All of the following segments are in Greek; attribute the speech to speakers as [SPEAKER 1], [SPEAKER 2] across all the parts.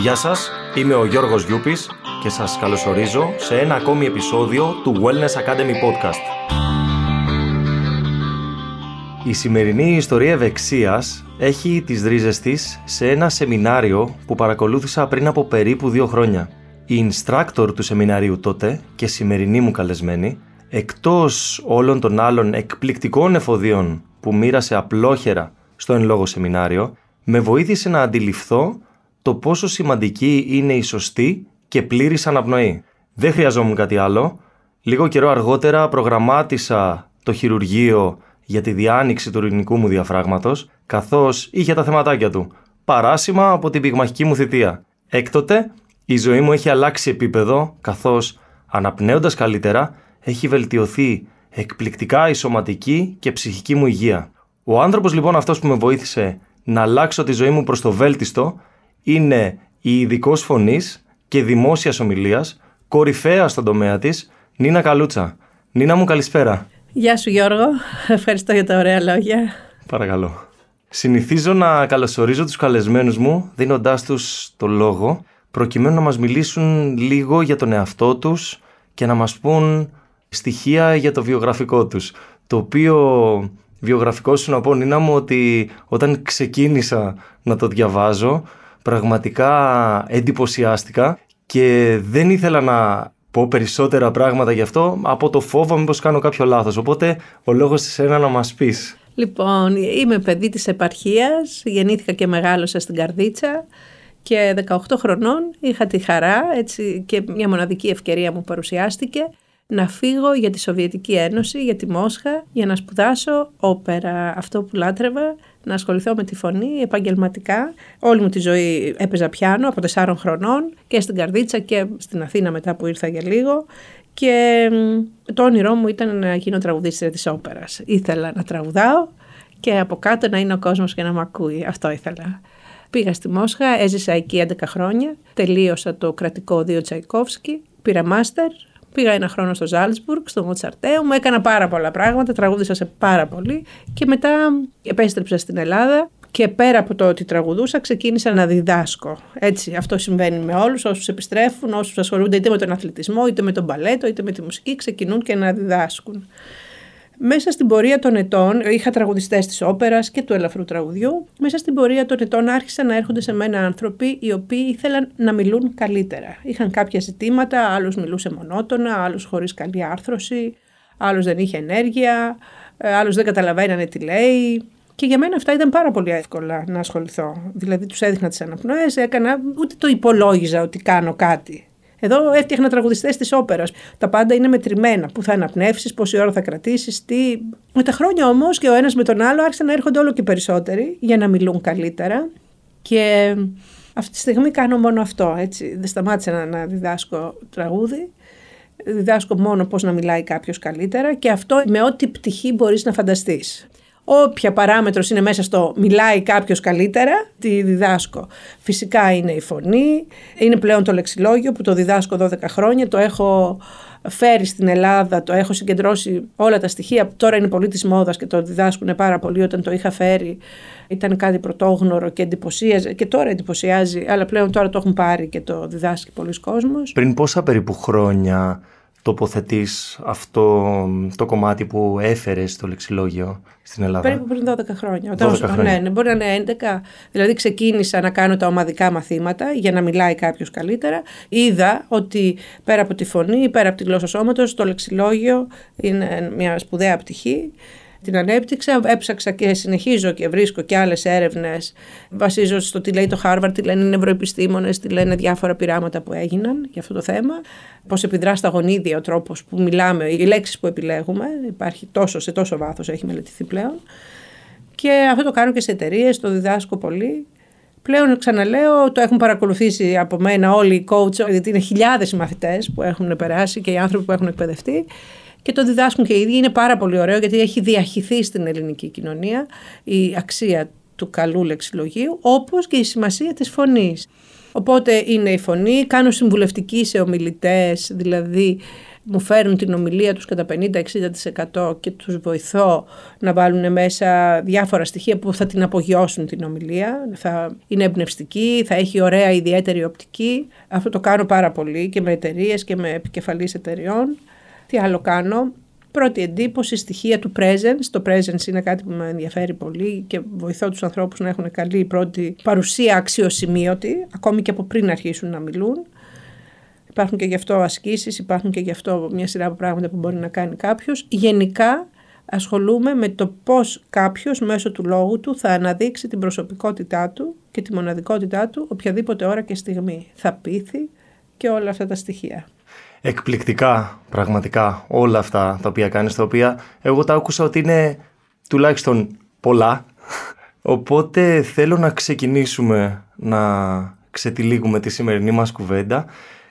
[SPEAKER 1] Γεια σας, είμαι ο Γιώργος Γιούπης και σας καλωσορίζω σε ένα ακόμη επεισόδιο του Wellness Academy Podcast. Η σημερινή ιστορία ευεξίας έχει τις ρίζες της σε ένα σεμινάριο που παρακολούθησα πριν από περίπου δύο χρόνια. Η instructor του σεμιναρίου τότε και σημερινή μου καλεσμένη, εκτός όλων των άλλων εκπληκτικών εφοδίων που μοίρασε απλόχερα στο εν λόγω σεμινάριο, με βοήθησε να αντιληφθώ το πόσο σημαντική είναι η σωστή και πλήρης αναπνοή. Δεν χρειαζόμουν κάτι άλλο. Λίγο καιρό αργότερα προγραμμάτισα το χειρουργείο για τη διάνοιξη του ειρηνικού μου διαφράγματος, καθώς είχε τα θεματάκια του. Παράσημα από την πυγμαχική μου θητεία. Έκτοτε, η ζωή μου έχει αλλάξει επίπεδο, καθώς αναπνέοντας καλύτερα, έχει βελτιωθεί εκπληκτικά η σωματική και ψυχική μου υγεία. Ο άνθρωπος λοιπόν αυτός που με βοήθησε να αλλάξω τη ζωή μου προς το βέλτιστο είναι η ειδικός φωνής και δημόσιας ομιλίας, κορυφαία στον τομέα της, Νίνα Καλούτσα. Νίνα μου, καλησπέρα.
[SPEAKER 2] Γεια σου Γιώργο, ευχαριστώ για τα ωραία λόγια.
[SPEAKER 1] Παρακαλώ. Συνηθίζω να καλωσορίζω τους καλεσμένους μου δίνοντάς τους το λόγο προκειμένου να μας μιλήσουν λίγο για τον εαυτό τους και να μας πούν στοιχεία για το βιογραφικό τους. Το οποίο βιογραφικό σου να πω Νίνα μου ότι όταν ξεκίνησα να το διαβάζω πραγματικά εντυπωσιάστηκα και δεν ήθελα να πω περισσότερα πράγματα γι' αυτό από το φόβο μήπως κάνω κάποιο λάθος. Οπότε ο λόγος της ένα να μας πεις.
[SPEAKER 2] Λοιπόν, είμαι παιδί της επαρχίας, γεννήθηκα και μεγάλωσα στην Καρδίτσα και 18 χρονών είχα τη χαρά έτσι, και μια μοναδική ευκαιρία μου παρουσιάστηκε να φύγω για τη Σοβιετική Ένωση, για τη Μόσχα, για να σπουδάσω όπερα, αυτό που λάτρευα, να ασχοληθώ με τη φωνή επαγγελματικά. Όλη μου τη ζωή έπαιζα πιάνο από 4 χρονών και στην Καρδίτσα και στην Αθήνα μετά που ήρθα για λίγο. Και το όνειρό μου ήταν να γίνω τραγουδίστρια της όπερας. Ήθελα να τραγουδάω και από κάτω να είναι ο κόσμος και να με ακούει. Αυτό ήθελα. Πήγα στη Μόσχα, έζησα εκεί 11 χρόνια, τελείωσα το κρατικό Δίο Τσαϊκόφσκι, πήρα μάστερ, Πήγα ένα χρόνο στο Ζάλτσμπουργκ, στο Μοτσαρτέο, μου έκανα πάρα πολλά πράγματα, τραγούδισα σε πάρα πολύ και μετά επέστρεψα στην Ελλάδα και πέρα από το ότι τραγουδούσα, ξεκίνησα να διδάσκω. Έτσι, αυτό συμβαίνει με όλους όσους επιστρέφουν, όσους ασχολούνται είτε με τον αθλητισμό, είτε με τον παλέτο, είτε με τη μουσική, ξεκινούν και να διδάσκουν. Μέσα στην πορεία των ετών, είχα τραγουδιστές της όπερας και του ελαφρού τραγουδιού. Μέσα στην πορεία των ετών άρχισαν να έρχονται σε μένα άνθρωποι οι οποίοι ήθελαν να μιλούν καλύτερα. Είχαν κάποια ζητήματα, άλλος μιλούσε μονότονα, άλλος χωρίς καλή άρθρωση, άλλος δεν είχε ενέργεια, ε, άλλος δεν καταλαβαίνανε τι λέει. Και για μένα αυτά ήταν πάρα πολύ εύκολα να ασχοληθώ. Δηλαδή τους έδειχνα τις αναπνοές, έκανα, ούτε το υπολόγιζα ότι κάνω κάτι. Εδώ έφτιαχνα τραγουδιστές της όπερας. Τα πάντα είναι μετρημένα. Πού θα αναπνεύσεις, πόση ώρα θα κρατήσεις, τι. Με τα χρόνια όμως και ο ένας με τον άλλο άρχισαν να έρχονται όλο και περισσότεροι για να μιλούν καλύτερα. Και αυτή τη στιγμή κάνω μόνο αυτό. Έτσι. Δεν σταμάτησα να, να διδάσκω τραγούδι. Διδάσκω μόνο πώς να μιλάει κάποιος καλύτερα και αυτό με ό,τι πτυχή μπορείς να φανταστείς όποια παράμετρος είναι μέσα στο μιλάει κάποιος καλύτερα, τη διδάσκω. Φυσικά είναι η φωνή, είναι πλέον το λεξιλόγιο που το διδάσκω 12 χρόνια, το έχω φέρει στην Ελλάδα, το έχω συγκεντρώσει όλα τα στοιχεία. Τώρα είναι πολύ της μόδας και το διδάσκουν πάρα πολύ. Όταν το είχα φέρει, ήταν κάτι πρωτόγνωρο και εντυπωσίαζε. Και τώρα εντυπωσιάζει, αλλά πλέον τώρα το έχουν πάρει και το διδάσκει πολλοί κόσμος.
[SPEAKER 1] Πριν πόσα περίπου χρόνια τοποθετείς αυτό το κομμάτι που έφερες στο λεξιλόγιο στην Ελλάδα;
[SPEAKER 2] Περίπου πριν 12 χρόνια. 12 χρόνια. Ναι, ναι, μπορεί να είναι 11. Δηλαδή ξεκίνησα να κάνω τα ομαδικά μαθήματα για να μιλάει κάποιος καλύτερα. Είδα ότι πέρα από τη φωνή, πέρα από τη γλώσσα σώματος, το λεξιλόγιο είναι μια σπουδαία πτυχή την ανέπτυξα, έψαξα και συνεχίζω και βρίσκω και άλλες έρευνες. Βασίζω στο τι λέει το Harvard, τι λένε οι νευροεπιστήμονες, τι λένε διάφορα πειράματα που έγιναν για αυτό το θέμα. Πώς επιδρά στα γονίδια ο τρόπος που μιλάμε, οι λέξεις που επιλέγουμε. Υπάρχει τόσο, σε τόσο βάθος έχει μελετηθεί πλέον. Και αυτό το κάνω και σε εταιρείες, το διδάσκω πολύ. Πλέον ξαναλέω, το έχουν παρακολουθήσει από μένα όλοι οι coach, γιατί είναι χιλιάδες οι μαθητές που έχουν περάσει και οι άνθρωποι που έχουν εκπαιδευτεί και το διδάσκουν και οι ίδιοι. Είναι πάρα πολύ ωραίο γιατί έχει διαχυθεί στην ελληνική κοινωνία η αξία του καλού λεξιλογίου όπως και η σημασία της φωνής. Οπότε είναι η φωνή, κάνω συμβουλευτική σε ομιλητές, δηλαδή μου φέρουν την ομιλία τους κατά 50-60% και τους βοηθώ να βάλουν μέσα διάφορα στοιχεία που θα την απογειώσουν την ομιλία. Θα είναι εμπνευστική, θα έχει ωραία ιδιαίτερη οπτική. Αυτό το κάνω πάρα πολύ και με εταιρείες και με επικεφαλής εταιριών. Τι άλλο κάνω; Πρώτη εντύπωση, στοιχεία του presence. Το presence είναι κάτι που με ενδιαφέρει πολύ και βοηθώ τους ανθρώπους να έχουν καλή πρώτη παρουσία αξιοσημείωτη, ακόμη και από πριν αρχίσουν να μιλούν. Υπάρχουν και γι' αυτό ασκήσεις, υπάρχουν και γι' αυτό μια σειρά από πράγματα που μπορεί να κάνει κάποιος. Γενικά ασχολούμαι με το πώς κάποιος μέσω του λόγου του θα αναδείξει την προσωπικότητά του και τη μοναδικότητά του οποιαδήποτε ώρα και στιγμή. Θα πείθει και όλα αυτά τα στοιχεία
[SPEAKER 1] εκπληκτικά πραγματικά όλα αυτά τα οποία κάνεις, τα οποία εγώ τα άκουσα ότι είναι τουλάχιστον πολλά. Οπότε θέλω να ξεκινήσουμε να ξετυλίγουμε τη σημερινή μας κουβέντα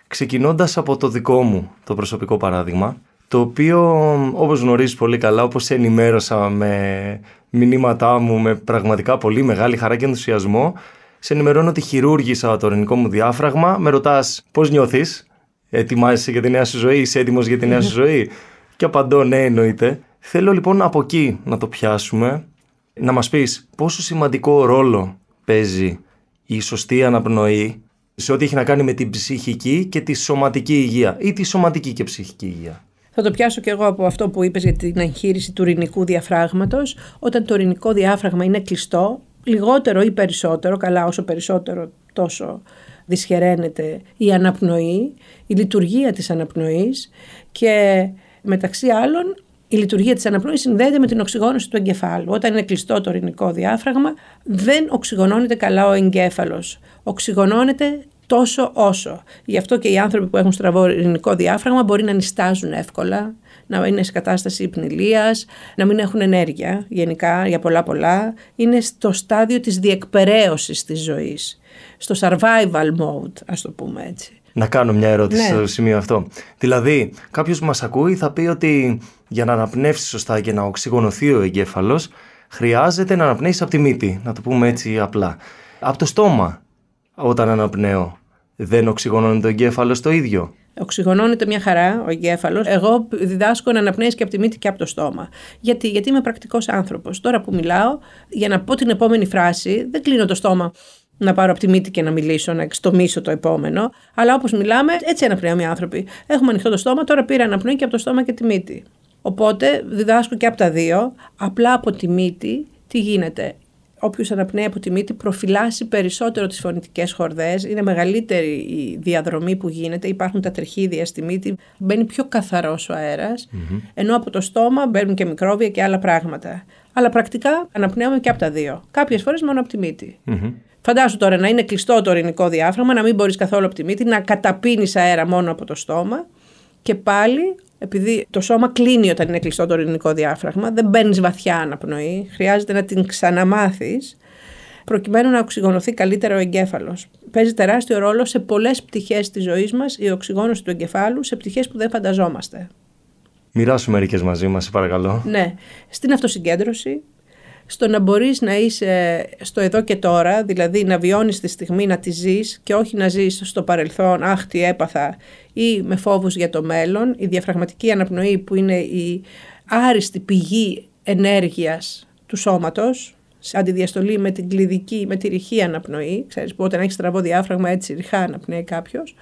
[SPEAKER 1] ξεκινώντας από το δικό μου το προσωπικό παράδειγμα το οποίο όπως γνωρίζεις πολύ καλά, όπως ενημέρωσα με μηνύματά μου με πραγματικά πολύ μεγάλη χαρά και ενθουσιασμό σε ενημερώνω ότι χειρούργησα το ελληνικό μου διάφραγμα, με ρωτάς πώς νιώθεις; Ετοιμάζεσαι για τη νέα σου ζωή, είσαι έτοιμος για τη νέα σου ζωή. Και απαντώ ναι, εννοείται. Θέλω λοιπόν από εκεί να το πιάσουμε, να μας πεις πόσο σημαντικό ρόλο παίζει η σωστή αναπνοή σε ό,τι έχει να κάνει με την ψυχική και τη σωματική υγεία ή τη σωματική και ψυχική υγεία;
[SPEAKER 2] Θα το πιάσω και εγώ από αυτό που είπες για την εγχείρηση του ρηνικού διαφράγματος. Όταν το ρηνικό διάφραγμα είναι κλειστό, λιγότερο ή περισσότερο, καλά όσο περισσότερο τόσο δυσχεραίνεται η αναπνοή, η λειτουργία της αναπνοής και μεταξύ άλλων η λειτουργία της αναπνοής συνδέεται με την οξυγόνωση του εγκεφάλου. Όταν είναι κλειστό το ορεινικό διάφραγμα δεν οξυγονώνεται καλά ο εγκέφαλος. Οξυγονώνεται τόσο όσο. Γι' αυτό και οι άνθρωποι που έχουν στραβό ειρηνικό διάφραγμα μπορεί να νιστάζουν εύκολα, να είναι σε κατάσταση υπνηλίας, να μην έχουν ενέργεια γενικά για πολλά πολλά. Είναι στο στάδιο της διεκπαιρέωσης της ζωής στο survival mode, ας το πούμε έτσι.
[SPEAKER 1] Να κάνω μια ερώτηση ναι. στο σημείο αυτό. Δηλαδή, κάποιος που μας ακούει θα πει ότι για να αναπνεύσει σωστά και να οξυγονωθεί ο εγκέφαλος, χρειάζεται να αναπνέεις από τη μύτη. Να το πούμε έτσι απλά. Από το στόμα, όταν αναπνέω, δεν οξυγονώνει το εγκέφαλος το ίδιο;
[SPEAKER 2] Οξυγονώνεται μια χαρά ο εγκέφαλος. Εγώ διδάσκω να αναπνέεις και από τη μύτη και από το στόμα. Γιατί, Γιατί είμαι πρακτικός άνθρωπος. Τώρα που μιλάω, για να πω την επόμενη φράση, δεν κλείνω το στόμα να πάρω από τη μύτη και να μιλήσω, να εξτομίσω το επόμενο. Αλλά όπως μιλάμε, έτσι αναπνέουμε οι άνθρωποι. Έχουμε ανοιχτό το στόμα, τώρα πήρα αναπνοή και από το στόμα και τη μύτη. Οπότε διδάσκω και από τα δύο. Απλά από τη μύτη, τι γίνεται. Όποιος αναπνέει από τη μύτη προφυλάσσει περισσότερο τις φωνητικές χορδές. Είναι μεγαλύτερη η διαδρομή που γίνεται. Υπάρχουν τα τριχίδια στη μύτη. Μπαίνει πιο καθαρός ο αερα Ενώ από το στόμα μπαίνουν και μικρόβια και άλλα πράγματα. Αλλά πρακτικά αναπνέουμε και από τα δύο. Κάποιες φορές μόνο από τη μυτη Φαντάσου τώρα να είναι κλειστό το ορεινικό διάφραγμα, να μην μπορείς καθόλου από τη μύτη, να καταπίνεις αέρα μόνο από το στόμα και πάλι, επειδή το σώμα κλείνει όταν είναι κλειστό το ορεινικό διάφραγμα, δεν μπαίνεις βαθιά αναπνοή, χρειάζεται να την ξαναμάθεις προκειμένου να οξυγονωθεί καλύτερα ο εγκέφαλος. Παίζει τεράστιο ρόλο σε πολλές πτυχές της ζωής μας η οξυγόνωση του εγκεφάλου, σε πτυχές που δεν φανταζόμαστε.
[SPEAKER 1] Μοιράσου μερικές μαζί μας, παρακαλώ.
[SPEAKER 2] Ναι. Στην αυτοσυγκέντρωση, στο να μπορείς να είσαι στο εδώ και τώρα, δηλαδή να βιώνεις τη στιγμή, να τη ζεις και όχι να ζεις στο παρελθόν, αχ τι έπαθα ή με φόβους για το μέλλον. Η διαφραγματική αναπνοή που είναι η άριστη πηγή ενέργειας του σώματος, σε αντιδιαστολή με την κλειδική, με τη ρηχή αναπνοή, ξέρεις που όταν έχεις στραβό διάφραγμα έτσι ρηχά αναπνέει κάποιος.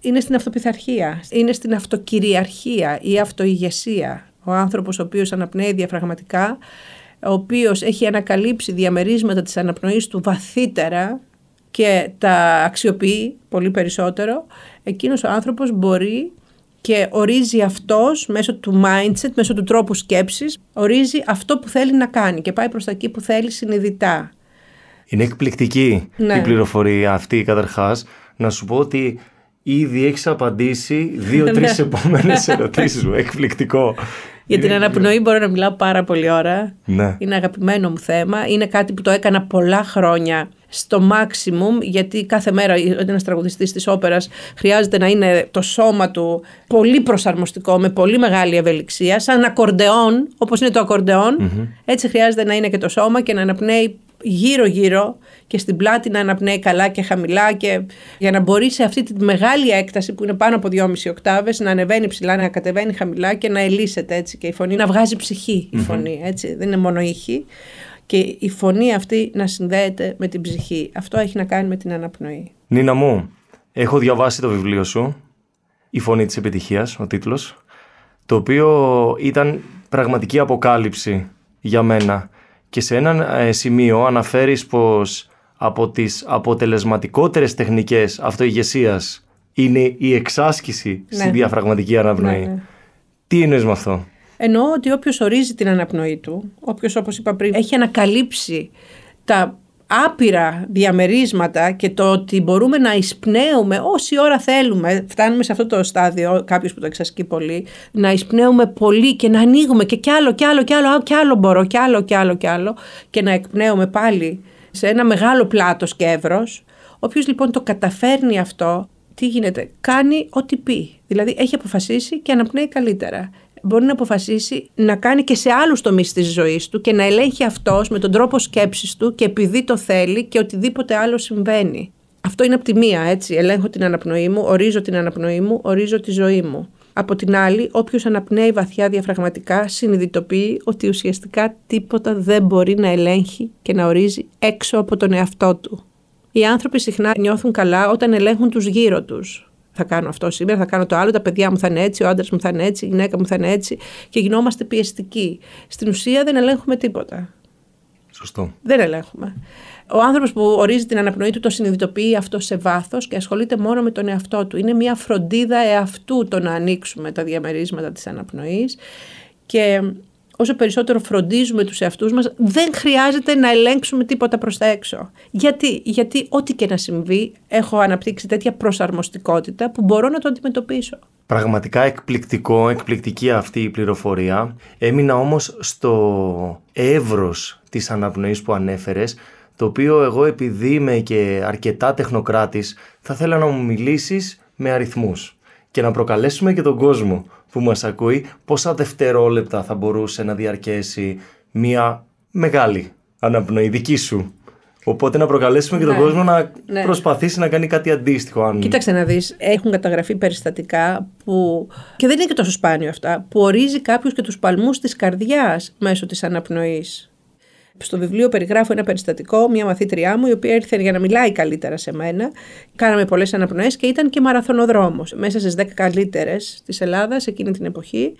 [SPEAKER 2] είναι στην αυτοπιθαρχία, είναι στην αυτοκυριαρχία ή αυτοηγεσία. Ο άνθρωπος ο οποίος αναπνέει διαφραγματικά ο οποίος έχει ανακαλύψει διαμερίσματα της αναπνοής του βαθύτερα και τα αξιοποιεί πολύ περισσότερο, εκείνος ο άνθρωπος μπορεί και ορίζει αυτός μέσω του mindset, μέσω του τρόπου σκέψης, ορίζει αυτό που θέλει να κάνει και πάει προς τα εκεί που θέλει συνειδητά.
[SPEAKER 1] Είναι εκπληκτική ναι. η πληροφορία αυτή καταρχάς. Να σου πω ότι ήδη έχεις απαντήσει δύο-τρεις ναι. επόμενες ερωτήσεις μου. Εκπληκτικό.
[SPEAKER 2] Για την αναπνοή μπορώ να μιλάω πάρα πολύ ώρα. Ναι. Είναι αγαπημένο μου θέμα. Είναι κάτι που το έκανα πολλά χρόνια στο maximum, γιατί κάθε μέρα ένας τραγουδιστής της όπερας χρειάζεται να είναι το σώμα του πολύ προσαρμοστικό, με πολύ μεγάλη ευελιξία, σαν ακορντεόν, όπως είναι το ακορντεόν. Έτσι χρειάζεται να είναι και το σώμα και να αναπνέει γύρω-γύρω και στην πλάτη να αναπνέει καλά και χαμηλά και για να μπορεί σε αυτή τη μεγάλη έκταση που είναι πάνω από 2,5 οκτάβες να ανεβαίνει ψηλά, να κατεβαίνει χαμηλά και να ελίσσεται έτσι και η φωνή να βγάζει ψυχή η φωνή έτσι, δεν είναι μόνο ήχη και η φωνή αυτή να συνδέεται με την ψυχή. Αυτό έχει να κάνει με την αναπνοή.
[SPEAKER 1] Νίνα μου, έχω διαβάσει το βιβλίο σου «Η φωνή της επιτυχίας», ο τίτλος, το οποίο ήταν πραγματική αποκάλυψη για μένα και σε ένα ε, σημείο αναφέρεις πως από τις αποτελεσματικότερες τεχνικές αυτοηγεσίας είναι η εξάσκηση ναι. στη διαφραγματική αναπνοή. Ναι, ναι. Τι εννοείς με αυτό;
[SPEAKER 2] Εννοώ ότι όποιος ορίζει την αναπνοή του, όποιος όπως είπα πριν, έχει ανακαλύψει τα άπειρα διαμερίσματα και το ότι μπορούμε να εισπνέουμε όση ώρα θέλουμε, φτάνουμε σε αυτό το στάδιο, κάποιος που το εξασκεί πολύ, να εισπνέουμε πολύ και να ανοίγουμε και κι άλλο, κι άλλο, κι άλλο, κι άλλο μπορώ, κι άλλο, κι άλλο, κι άλλο και να εκπνέουμε πάλι σε ένα μεγάλο πλάτος και εύρος. Όποιος λοιπόν το καταφέρνει αυτό, τι γίνεται, κάνει ό,τι πει. Δηλαδή έχει αποφασίσει και αναπνέει καλύτερα μπορεί να αποφασίσει να κάνει και σε άλλους τομείς της ζωής του και να ελέγχει αυτός με τον τρόπο σκέψης του και επειδή το θέλει και οτιδήποτε άλλο συμβαίνει. Αυτό είναι από τη μία, έτσι. Ελέγχω την αναπνοή μου, ορίζω την αναπνοή μου, ορίζω τη ζωή μου. Από την άλλη, όποιος αναπνέει βαθιά διαφραγματικά συνειδητοποιεί ότι ουσιαστικά τίποτα δεν μπορεί να ελέγχει και να ορίζει έξω από τον εαυτό του. Οι άνθρωποι συχνά νιώθουν καλά όταν ελέγχουν τους γύρω τους θα κάνω αυτό σήμερα, θα κάνω το άλλο, τα παιδιά μου θα είναι έτσι, ο άντρας μου θα είναι έτσι, η γυναίκα μου θα είναι έτσι και γινόμαστε πιεστικοί. Στην ουσία δεν ελέγχουμε τίποτα.
[SPEAKER 1] Σωστό.
[SPEAKER 2] Δεν ελέγχουμε. Ο άνθρωπος που ορίζει την αναπνοή του το συνειδητοποιεί αυτό σε βάθος και ασχολείται μόνο με τον εαυτό του. Είναι μια φροντίδα εαυτού το να ανοίξουμε τα διαμερίσματα της αναπνοής. Και όσο περισσότερο φροντίζουμε τους εαυτούς μας, δεν χρειάζεται να ελέγξουμε τίποτα προς τα έξω. Γιατί, Γιατί ό,τι και να συμβεί, έχω αναπτύξει τέτοια προσαρμοστικότητα που μπορώ να το αντιμετωπίσω.
[SPEAKER 1] Πραγματικά εκπληκτικό, εκπληκτική αυτή η πληροφορία. Έμεινα όμως στο εύρος της αναπνοής που ανέφερες, το οποίο εγώ επειδή είμαι και αρκετά τεχνοκράτης, θα ήθελα να μου μιλήσεις με αριθμούς και να προκαλέσουμε και τον κόσμο που μας ακούει πόσα δευτερόλεπτα θα μπορούσε να διαρκέσει μια μεγάλη αναπνοή δική σου. Οπότε να προκαλέσουμε και τον ναι, κόσμο να ναι. προσπαθήσει να κάνει κάτι αντίστοιχο. Αν...
[SPEAKER 2] Κοίταξε να δεις, έχουν καταγραφεί περιστατικά που, και δεν είναι και τόσο σπάνιο αυτά, που ορίζει κάποιος και τους παλμούς της καρδιάς μέσω της αναπνοής. Στο βιβλίο περιγράφω ένα περιστατικό, μια μαθήτριά μου, η οποία ήρθε για να μιλάει καλύτερα σε μένα. Κάναμε πολλές αναπνοές και ήταν και μαραθωνοδρόμος. Μέσα στις 10 καλύτερες της Ελλάδας εκείνη την εποχή.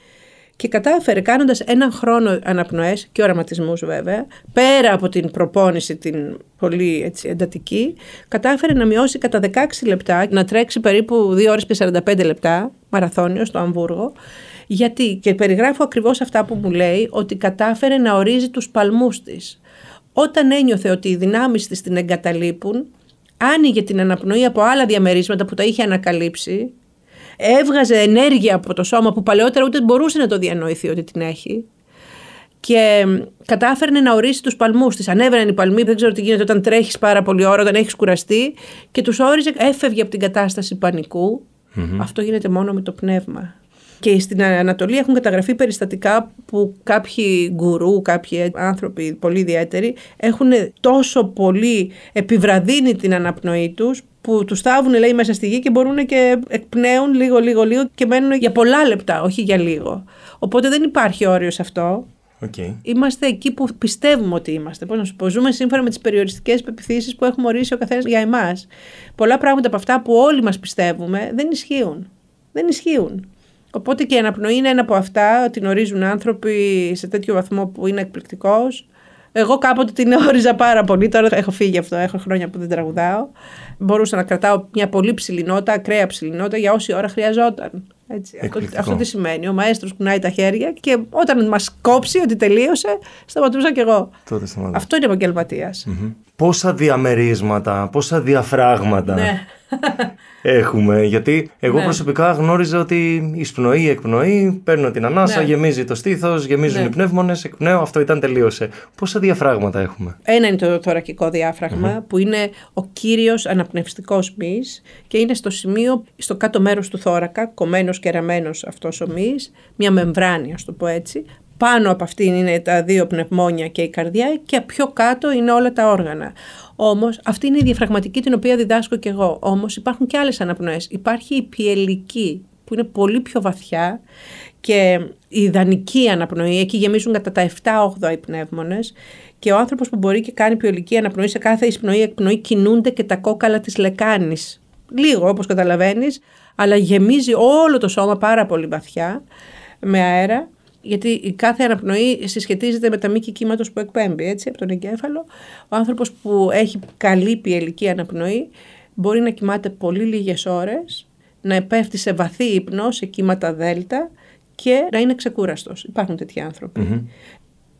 [SPEAKER 2] Και κατάφερε κάνοντας έναν χρόνο αναπνοές και οραματισμούς βέβαια, πέρα από την προπόνηση την πολύ έτσι, εντατική, κατάφερε να μειώσει κατά 16 λεπτά, να τρέξει περίπου 2 ώρες και 45 λεπτά μαραθώνιο στο Αμβούργο γιατί, και περιγράφω ακριβώς αυτά που μου λέει, ότι κατάφερε να ορίζει τους παλμούς της. Όταν ένιωθε ότι οι δυνάμεις της την εγκαταλείπουν, άνοιγε την αναπνοή από άλλα διαμερίσματα που τα είχε ανακαλύψει, έβγαζε ενέργεια από το σώμα που παλαιότερα ούτε μπορούσε να το διανοηθεί ότι την έχει και κατάφερνε να ορίσει τους παλμούς της. Ανέβαιναν οι παλμοί, δεν ξέρω τι γίνεται όταν τρέχεις πάρα πολύ ώρα, όταν έχεις κουραστεί και τους όριζε, έφευγε από την κατάσταση Αυτό γίνεται μόνο με το πνεύμα. Και στην Ανατολή έχουν καταγραφεί περιστατικά που κάποιοι γκουρού, κάποιοι άνθρωποι πολύ ιδιαίτεροι έχουν τόσο πολύ επιβραδύνει την αναπνοή τους που τους στάβουν λέει μέσα στη γη και μπορούν και εκπνέουν λίγο λίγο λίγο και μένουν για πολλά λεπτά, όχι για λίγο. Οπότε δεν υπάρχει όριο σε αυτό.
[SPEAKER 1] Okay.
[SPEAKER 2] Είμαστε εκεί που πιστεύουμε ότι είμαστε. Πώς να σου πω, ζούμε σύμφωνα με τις περιοριστικές πεπιθήσεις που έχουμε ορίσει ο καθένας για εμάς. Πολλά πράγματα από αυτά που όλοι μας πιστεύουμε δεν ισχύουν. Δεν ισχύουν. Οπότε και η αναπνοή είναι ένα από αυτά, την ορίζουν άνθρωποι σε τέτοιο βαθμό που είναι εκπληκτικός. Εγώ κάποτε την όριζα πάρα πολύ, τώρα έχω φύγει αυτό, έχω χρόνια που δεν τραγουδάω. Μπορούσα να κρατάω μια πολύ ψηλή νότα, ακραία ψηλή νότα για όση ώρα χρειαζόταν. Έτσι. Αυτό, αυτό τι σημαίνει. Ο μαέστρος κουνάει τα χέρια και όταν μας κόψει ότι τελείωσε, σταματούσα κι εγώ.
[SPEAKER 1] Τότε
[SPEAKER 2] αυτό είναι επαγγελματίας.
[SPEAKER 1] Mm-hmm. Πόσα διαμερίσματα, πόσα διαφράγματα.
[SPEAKER 2] Ναι
[SPEAKER 1] έχουμε. Γιατί εγώ ναι. προσωπικά γνώριζα ότι εισπνοή, εκπνοή, παίρνω την ανάσα, ναι. γεμίζει το στήθος, γεμίζουν ναι. οι πνεύμονες, εκπνέω, αυτό ήταν τελείωσε. Πόσα διαφράγματα έχουμε;
[SPEAKER 2] Ένα είναι το θωρακικό που είναι ο κύριος αναπνευστικός μη και είναι στο σημείο, στο κάτω μέρος του θώρακα, κομμένος και ραμμένο αυτός ο μη, μια μεμβράνη, ας το πω έτσι, Πάνω από αυτήν είναι τα δύο πνευμόνια και η καρδιά και πιο κάτω είναι όλα τα όργανα. Όμως αυτή είναι η διαφραγματική την οποία διδάσκω και εγώ. Όμως υπάρχουν και άλλες αναπνοές. Υπάρχει η πιελική που είναι πολύ πιο βαθιά και η ιδανική αναπνοή, εκεί γεμίζουν κατά τα 7-8 οι πνεύμονες και ο άνθρωπος που μπορεί και κάνει πιολική αναπνοή σε κάθε εισπνοή εκπνοή κινούνται και τα κόκαλα της λεκάνης. Λίγο όπως καταλαβαίνεις, αλλά γεμίζει όλο το σώμα πάρα πολύ βαθιά με αέρα γιατί η κάθε αναπνοή συσχετίζεται με τα μήκη κύματος που εκπέμπει έτσι, από τον εγκέφαλο. Ο άνθρωπος που έχει καλή πιελική αναπνοή μπορεί να κοιμάται πολύ λίγες ώρες, να πέφτει σε βαθύ ύπνο, σε κύματα δέλτα και να είναι ξεκούραστος. Υπάρχουν τέτοιοι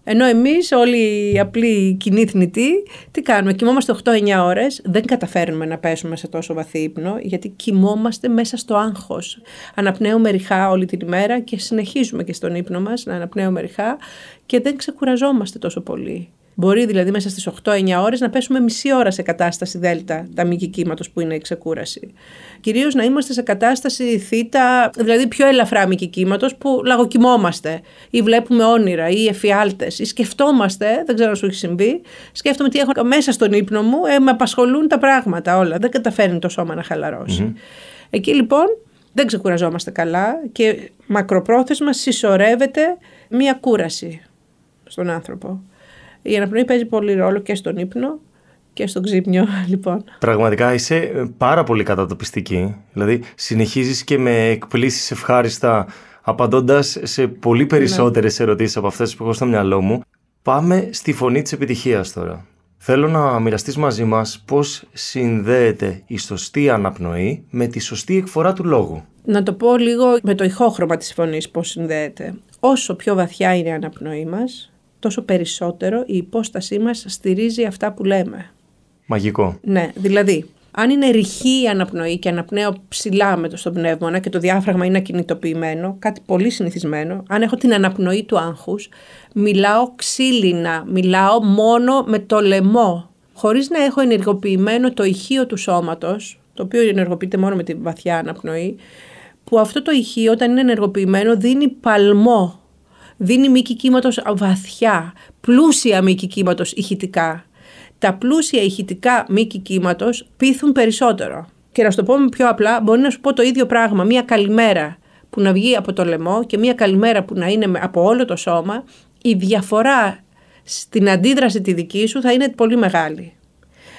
[SPEAKER 2] ενώ εμείς, όλοι οι απλοί κοινοί θνητοί, τι κάνουμε, κοιμόμαστε 8-9 ώρες, δεν καταφέρνουμε να πέσουμε σε τόσο βαθύ ύπνο, γιατί κοιμόμαστε μέσα στο άγχος. Αναπνέουμε ρηχά όλη την ημέρα και συνεχίζουμε και στον ύπνο μας να αναπνέουμε ρηχά και δεν ξεκουραζόμαστε τόσο πολύ. Μπορεί δηλαδή μέσα στις 8-9 ώρες να πέσουμε μισή ώρα σε κατάσταση δέλτα, τα μήκη κύματος που είναι η ξεκούραση. Κυρίως να είμαστε σε κατάσταση θήτα, δηλαδή πιο ελαφρά μήκη κύματος που λαγοκοιμόμαστε ή βλέπουμε όνειρα ή εφιάλτες ή σκεφτόμαστε, δεν ξέρω αν σου έχει συμβεί, σκέφτομαι τι έχω μέσα στον ύπνο μου, ε, με απασχολούν τα πράγματα όλα. Δεν καταφέρνει το σώμα να χαλαρώσει. Εκεί λοιπόν δεν ξεκουραζόμαστε καλά και μακροπρόθεσμα συσσωρεύεται μία κούραση στον άνθρωπο. Η αναπνοή παίζει πολύ ρόλο και στον ύπνο και στον ξύπνιο, λοιπόν.
[SPEAKER 1] Πραγματικά είσαι ε, πάρα πολύ κατατοπιστική. Δηλαδή, συνεχίζεις και με εκπλήσεις ευχάριστα, απαντώντας σε πολύ περισσότερες ναι. ερωτήσεις από αυτές που έχω στο μυαλό μου. Πάμε στη φωνή της επιτυχίας τώρα. Θέλω να μοιραστείς μαζί μας πώς συνδέεται η σωστή αναπνοή με τη σωστή εκφορά του λόγου.
[SPEAKER 2] Να το πω λίγο με το ηχόχρωμα της φωνής πώς συνδέεται. Όσο πιο βαθιά είναι η αναπνοή μας, τόσο περισσότερο η υπόστασή μας στηρίζει αυτά που λέμε.
[SPEAKER 1] Μαγικό.
[SPEAKER 2] Ναι, δηλαδή, αν είναι ρηχή η αναπνοή και αναπνέω ψηλά με το στον πνεύμονα και το διάφραγμα είναι ακινητοποιημένο, κάτι πολύ συνηθισμένο, αν έχω την αναπνοή του άγχους, μιλάω ξύλινα, μιλάω μόνο με το λαιμό, χωρίς να έχω ενεργοποιημένο το ηχείο του σώματος, το οποίο ενεργοποιείται μόνο με τη βαθιά αναπνοή, που αυτό το ηχείο όταν είναι ενεργοποιημένο δίνει παλμό δίνει μήκη κύματος βαθιά, πλούσια μήκη κύματος ηχητικά. Τα πλούσια ηχητικά μήκη κύματος πείθουν περισσότερο. Και να σου το πω πιο απλά, μπορεί να σου πω το ίδιο πράγμα. Μία καλημέρα που να βγει από το λαιμό και μία καλημέρα που να είναι από όλο το σώμα, η διαφορά στην αντίδραση τη δική σου θα είναι πολύ μεγάλη.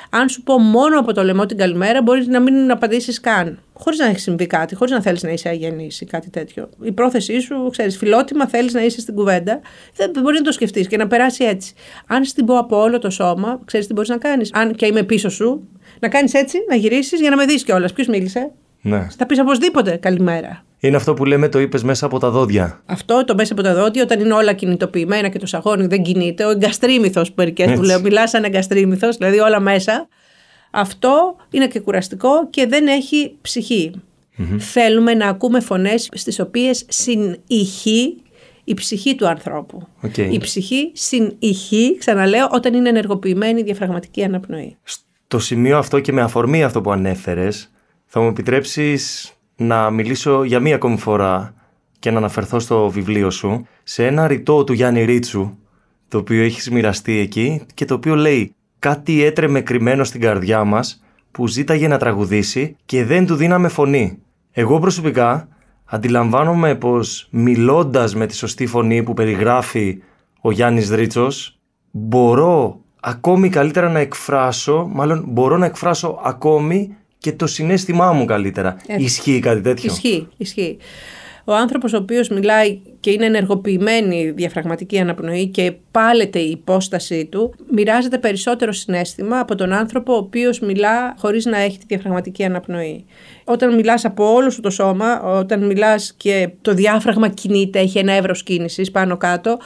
[SPEAKER 2] Αν σου πω μόνο από το λαιμό την καλημέρα, μπορείς να μην απαντήσεις καν. Χωρίς να έχει συμβεί κάτι, χωρίς να θέλεις να είσαι αγενής ή κάτι τέτοιο. Η πρόθεσή σου, ξέρεις, φιλότιμα θέλεις να είσαι στην κουβέντα. Δεν μπορείς να το σκεφτείς και να περάσει έτσι. Αν στην πω από όλο το σώμα, ξέρεις τι μπορείς να κάνεις. Αν και είμαι πίσω σου, να κάνεις έτσι, να γυρίσεις για να με δεις κιόλας. Ποιος μίλησε;
[SPEAKER 1] Ναι.
[SPEAKER 2] Θα πεις οπωσδήποτε καλημέρα.
[SPEAKER 1] Είναι αυτό που λέμε το είπες μέσα από τα δόντια.
[SPEAKER 2] Αυτό το μέσα από τα δόντια, όταν είναι όλα κινητοποιημένα και το σαγόνι δεν κινείται, ο εγκαστρίμηθος που μερικές που λέω, μιλάς σαν εγκαστρίμηθος, δηλαδή όλα μέσα. Αυτό είναι και κουραστικό και δεν έχει Θέλουμε να ακούμε φωνές στις οποίες συνηχεί η ψυχή του ανθρώπου.
[SPEAKER 1] Okay.
[SPEAKER 2] Η ψυχή συνηχεί, ξαναλέω, όταν είναι ενεργοποιημένη η διαφραγματική αναπνοή.
[SPEAKER 1] Στο σημείο αυτό και με αφορμή αυτό που ανέφερες, θα μου επιτρέψεις να μιλήσω για μία ακόμη φορά και να αναφερθώ στο βιβλίο σου σε ένα ρητό του Γιάννη Ρίτσου το οποίο έχεις μοιραστεί εκεί και το οποίο λέει κάτι έτρεμε κρυμμένο στην καρδιά μας που ζήταγε να τραγουδήσει και δεν του δίναμε φωνή. Εγώ προσωπικά αντιλαμβάνομαι πως μιλώντας με τη σωστή φωνή που περιγράφει ο Γιάννης Ρίτσος μπορώ ακόμη καλύτερα να εκφράσω, μάλλον μπορώ να εκφράσω ακόμη και το συνέστημά μου καλύτερα. Ισχύει κάτι τέτοιο;
[SPEAKER 2] Ισχύει, ισχύει. Ο άνθρωπος ο οποίος μιλάει και είναι ενεργοποιημένη η διαφραγματική αναπνοή και πάλεται η υπόστασή του, μοιράζεται περισσότερο συνέστημα από τον άνθρωπο ο οποίος μιλά χωρίς να έχει τη διαφραγματική αναπνοή. Όταν μιλάς από όλο σου το σώμα, όταν μιλάς και το διάφραγμα κινείται, έχει ένα εύρος κίνησης πάνω κάτω,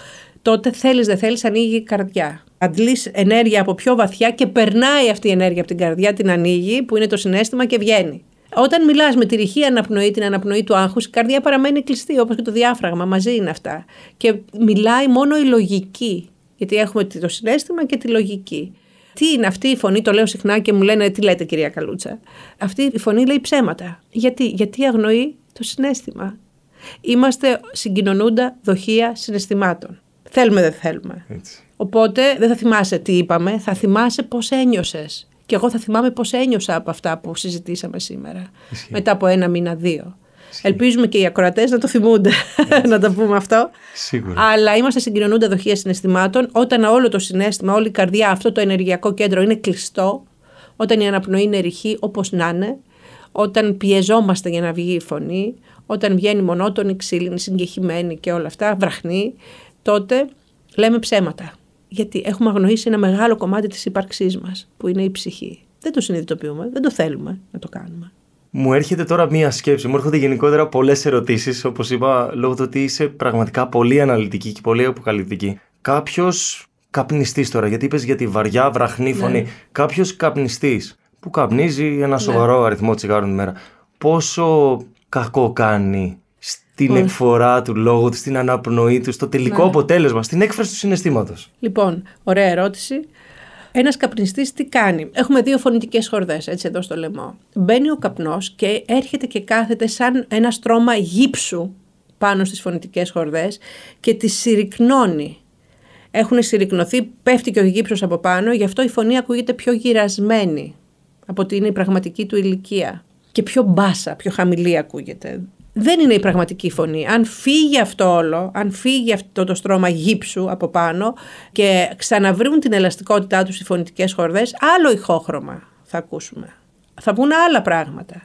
[SPEAKER 2] τότε θέλεις δεν θέλεις ανοίγει η καρδιά. Αντλείς ενέργεια από πιο βαθιά και περνάει αυτή η ενέργεια από την καρδιά, την ανοίγει που είναι το συνέστημα και βγαίνει. Όταν μιλάς με τη ρηχή αναπνοή, την αναπνοή του άγχους, η καρδιά παραμένει κλειστή, όπως και το διάφραγμα. Μαζί είναι αυτά. Και μιλάει μόνο η λογική. Γιατί έχουμε το συνέστημα και τη λογική. Τι είναι αυτή η φωνή, το λέω συχνά και μου λένε τι λέτε κυρία Καλούτσα; Αυτή η φωνή λέει ψέματα. Γιατί, Γιατί αγνοεί το συνέστημα. Είμαστε συγκοινωνούντα δοχεία συναισθημάτων. Θέλουμε, δεν θέλουμε.
[SPEAKER 1] Έτσι.
[SPEAKER 2] Οπότε δεν θα θυμάσαι τι είπαμε, θα θυμάσαι πώς ένιωσες. Και εγώ θα θυμάμαι πώς ένιωσα από αυτά που συζητήσαμε σήμερα.
[SPEAKER 1] Ισχύει.
[SPEAKER 2] Μετά από ένα μήνα, δύο. Ελπίζουμε και οι ακροατές να το θυμούνται, να το πούμε αυτό.
[SPEAKER 1] Σίγουρα.
[SPEAKER 2] Αλλά είμαστε συγκοινωνούντα δοχεία συναισθημάτων όταν όλο το συνέστημα, όλη η καρδιά, αυτό το ενεργειακό κέντρο είναι κλειστό, όταν η αναπνοή είναι ρηχή όπως να είναι, όταν πιεζόμαστε για να βγει η φωνή, όταν βγαίνει μονότονη, ξύλινη, συγκεχημένη και όλα αυτά, βραχνή, τότε λέμε ψέματα. Γιατί έχουμε αγνοήσει ένα μεγάλο κομμάτι της ύπαρξής μας, που είναι η ψυχή. Δεν το συνειδητοποιούμε, δεν το θέλουμε να το κάνουμε.
[SPEAKER 1] Μου έρχεται τώρα μία σκέψη. Μου έρχονται γενικότερα πολλές ερωτήσεις, όπως είπα, λόγω του ότι είσαι πραγματικά πολύ αναλυτική και πολύ αποκαλυπτική. Κάποιος καπνιστής τώρα, γιατί είπες για τη βαριά βραχνή φωνή.
[SPEAKER 2] Ναι.
[SPEAKER 1] Κάποιος καπνιστής που καπνίζει ένα σοβαρό αριθμό τσιγάρων τη μέρα. Πόσο κακό κάνει στην
[SPEAKER 2] Πολύ.
[SPEAKER 1] εκφορά του λόγου του, στην αναπνοή του, στο τελικό
[SPEAKER 2] Ναι.
[SPEAKER 1] αποτέλεσμα, στην έκφραση του συναισθήματος.
[SPEAKER 2] Λοιπόν, ωραία ερώτηση. Ένας καπνιστής τι κάνει; Έχουμε δύο φωνητικές χορδές, έτσι εδώ στο λαιμό. Μπαίνει ο καπνός και έρχεται και κάθεται σαν ένα στρώμα γύψου πάνω στις φωνητικές χορδές και τις συρρυκνώνει. Έχουν συρρυκνωθεί, πέφτει και ο γύψος από πάνω, γι' αυτό η φωνή ακούγεται πιο γυρασμένη από ότι είναι η πραγματική του ηλικία. Και πιο μπάσα, πιο χαμηλή ακούγεται. Δεν είναι η πραγματική φωνή. Αν φύγει αυτό όλο, αν φύγει αυτό το στρώμα γύψου από πάνω και ξαναβρούν την ελαστικότητά τους οι φωνητικές χορδές, άλλο ηχόχρωμα θα ακούσουμε. Θα βγουν άλλα πράγματα.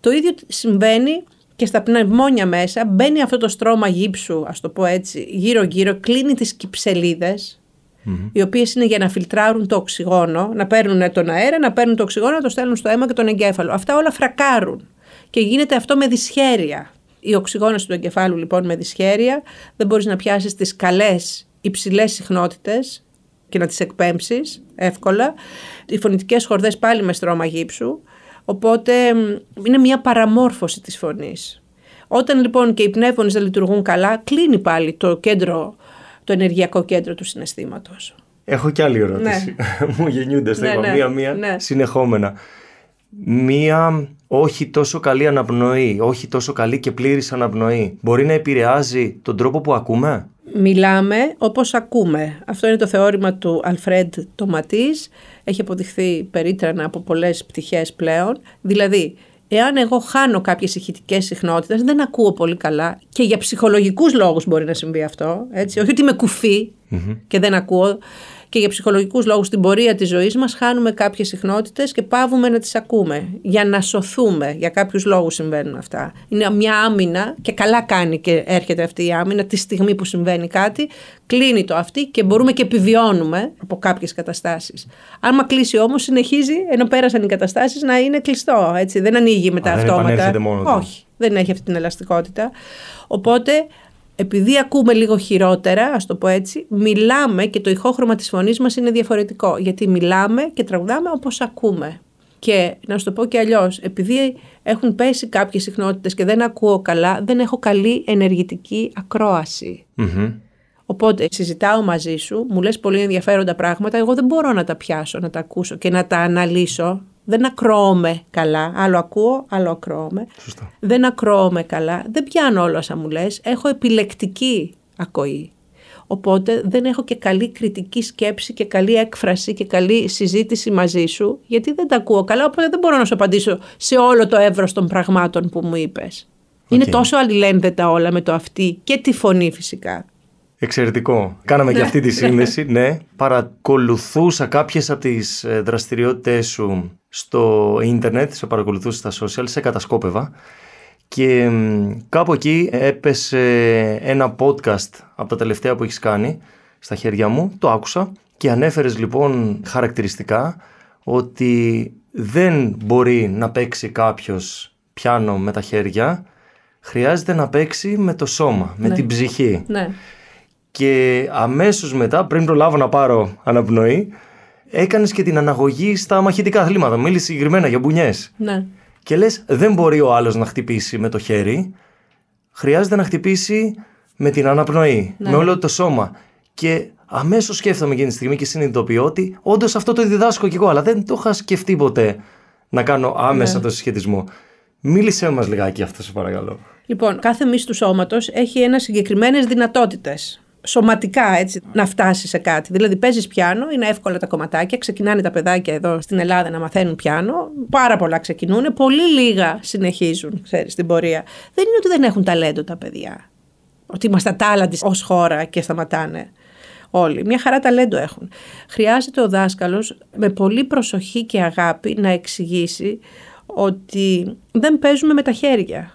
[SPEAKER 2] Το ίδιο συμβαίνει και στα πνευμόνια μέσα. Μπαίνει αυτό το στρώμα γύψου, ας το πω έτσι, γύρω-γύρω, κλείνει τις κυψελίδες, οι οποίες είναι για να φιλτράρουν το οξυγόνο, να παίρνουν τον αέρα, να παίρνουν το οξυγόνο, να το στέλνουν στο αίμα και τον εγκέφαλο. Αυτά όλα φρακάρουν και γίνεται αυτό με δυσχέρεια. Η οξυγόνωση του εγκεφάλου λοιπόν με δυσχέρεια, δεν μπορείς να πιάσεις τις καλές υψηλές συχνότητες και να τις εκπέμψεις εύκολα. Οι φωνητικές χορδές πάλι με στρώμα γύψου, οπότε μ, είναι μια παραμόρφωση της φωνής. Όταν λοιπόν και οι πνεύμονες δεν λειτουργούν καλά, κλείνει πάλι το κέντρο, το ενεργειακό κέντρο του συναισθήματος.
[SPEAKER 1] Έχω κι άλλη ερώτηση. Μου γεννιούνται στο
[SPEAKER 2] Ναι,
[SPEAKER 1] είπα
[SPEAKER 2] ναι,
[SPEAKER 1] μία-μία
[SPEAKER 2] ναι.
[SPEAKER 1] συνεχόμενα. Μία όχι τόσο καλή αναπνοή, όχι τόσο καλή και πλήρης αναπνοή μπορεί να επηρεάζει τον τρόπο που ακούμε;
[SPEAKER 2] Μιλάμε όπως ακούμε. Αυτό είναι το θεώρημα του Αλφρέντ Τοματής. Έχει αποδειχθεί περίτρανα από πολλές πτυχές πλέον. Δηλαδή, εάν εγώ χάνω κάποιες ηχητικές συχνότητες, δεν ακούω πολύ καλά και για ψυχολογικούς λόγους μπορεί να συμβεί αυτό. Έτσι. Όχι ότι είμαι κουφή και δεν ακούω. Και για ψυχολογικούς λόγους στην πορεία της ζωής μας χάνουμε κάποιες συχνότητες και πάβουμε να τις ακούμε για να σωθούμε. Για κάποιους λόγους συμβαίνουν αυτά. Είναι μια άμυνα και καλά κάνει και έρχεται αυτή η άμυνα τη στιγμή που συμβαίνει κάτι. Κλείνει το αυτή και μπορούμε και επιβιώνουμε από κάποιες καταστάσεις. Άμα κλείσει όμως συνεχίζει ενώ πέρασαν οι καταστάσεις να είναι κλειστό. Έτσι. Δεν ανοίγει μετά
[SPEAKER 1] Α, δεν
[SPEAKER 2] αυτόματα.
[SPEAKER 1] επανέρχεται μόνο του.
[SPEAKER 2] Όχι, δεν έχει αυτή την ελαστικότητα. Οπότε επειδή ακούμε λίγο χειρότερα, ας το πω έτσι, μιλάμε και το ηχόχρωμα της φωνής μας είναι διαφορετικό. Γιατί μιλάμε και τραγουδάμε όπως ακούμε. Και να σου το πω και αλλιώς, επειδή έχουν πέσει κάποιες συχνότητες και δεν ακούω καλά, δεν έχω καλή ενεργητική ακρόαση.
[SPEAKER 1] Μμμ.
[SPEAKER 2] Οπότε συζητάω μαζί σου, μου λες πολύ ενδιαφέροντα πράγματα, εγώ δεν μπορώ να τα πιάσω, να τα ακούσω και να τα αναλύσω. Δεν ακροώμαι καλά. Άλλο ακούω, άλλο ακροώμαι.
[SPEAKER 1] Σωστά.
[SPEAKER 2] Δεν ακροώμαι καλά. Δεν πιάνω όλα όσα μου λες. Έχω επιλεκτική ακοή. Οπότε δεν έχω και καλή κριτική σκέψη και καλή έκφραση και καλή συζήτηση μαζί σου, γιατί δεν τα ακούω καλά, οπότε δεν μπορώ να σου απαντήσω σε όλο το εύρος των πραγμάτων που μου είπες. Είναι
[SPEAKER 1] Οκ.
[SPEAKER 2] τόσο αλληλένδετα όλα με το αυτή και τη φωνή φυσικά.
[SPEAKER 1] Εξαιρετικό. Κάναμε και αυτή τη σύνδεση, ναι. Παρακολουθούσα κάποιες από τις ε, δραστηριότητες σου στο ίντερνετ, σε παρακολουθούσα στα social, σε κατασκόπευα και μ, κάπου εκεί έπεσε ένα podcast από τα τελευταία που έχεις κάνει στα χέρια μου, το άκουσα και ανέφερες λοιπόν χαρακτηριστικά ότι δεν μπορεί να παίξει κάποιος πιάνο με τα χέρια, χρειάζεται να παίξει με το σώμα, με
[SPEAKER 2] Ναι.
[SPEAKER 1] την ψυχή.
[SPEAKER 2] Ναι.
[SPEAKER 1] Και αμέσως μετά, πριν προλάβω να πάρω αναπνοή, έκανες και την αναγωγή στα μαχητικά αθλήματα. Μίλησε συγκεκριμένα για μπουνιές.
[SPEAKER 2] Ναι.
[SPEAKER 1] Και λες, δεν μπορεί ο άλλος να χτυπήσει με το χέρι, χρειάζεται να χτυπήσει με την αναπνοή,
[SPEAKER 2] Ναι.
[SPEAKER 1] με όλο το σώμα. Και αμέσως σκέφτομαι εκείνη τη στιγμή και συνειδητοποιώ ότι όντως αυτό το διδάσκω κι εγώ, αλλά δεν το είχα σκεφτεί ποτέ να κάνω άμεσα
[SPEAKER 2] Ναι.
[SPEAKER 1] το συσχετισμό. Μίλησέ μας λιγάκι αυτό, σε παρακαλώ.
[SPEAKER 2] Λοιπόν, κάθε μυς του σώματος έχει ένα συγκεκριμένες δυνατότητες. Σωματικά έτσι, να φτάσεις σε κάτι. Δηλαδή, παίζεις πιάνο, είναι εύκολα τα κομματάκια. Ξεκινάνε τα παιδάκια εδώ στην Ελλάδα να μαθαίνουν πιάνο. Πάρα πολλά ξεκινούν. Πολύ λίγα συνεχίζουν, ξέρεις, στην πορεία. Δεν είναι ότι δεν έχουν ταλέντο τα παιδιά. Ότι είμαστε ατάλλαντοι ως χώρα και σταματάνε όλοι. Μια χαρά ταλέντο έχουν. Χρειάζεται ο δάσκαλος με πολύ προσοχή και αγάπη να εξηγήσει ότι δεν παίζουμε με τα χέρια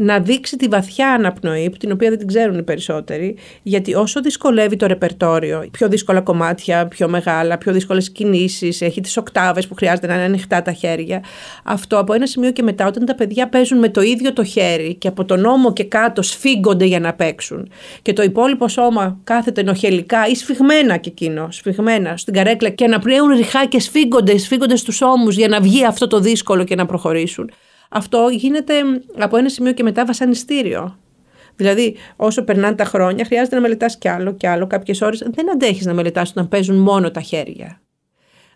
[SPEAKER 2] να δείξει τη βαθιά αναπνοή, την οποία δεν την ξέρουν οι περισσότεροι, γιατί όσο δυσκολεύει το ρεπερτόριο, πιο δύσκολα κομμάτια, πιο μεγάλα, πιο δύσκολες κινήσεις, έχει τις οκτάβες που χρειάζεται να είναι ανοιχτά τα χέρια. Αυτό από ένα σημείο και μετά, όταν τα παιδιά παίζουν με το ίδιο το χέρι και από τον ώμο και κάτω σφίγγονται για να παίξουν, και το υπόλοιπο σώμα κάθεται ενοχελικά ή σφιγμένα και εκείνο, σφιγμένα στην καρέκλα και να πνέουν ριχά και σφίγγονται, σφίγγονται στους ώμους για να βγει αυτό το δύσκολο και να προχωρήσουν αυτό γίνεται από ένα σημείο και μετά βασανιστήριο. Δηλαδή, όσο περνάνε τα χρόνια, χρειάζεται να μελετάς κι άλλο κι άλλο. Κάποιες ώρες δεν αντέχεις να μελετάς όταν παίζουν μόνο τα χέρια.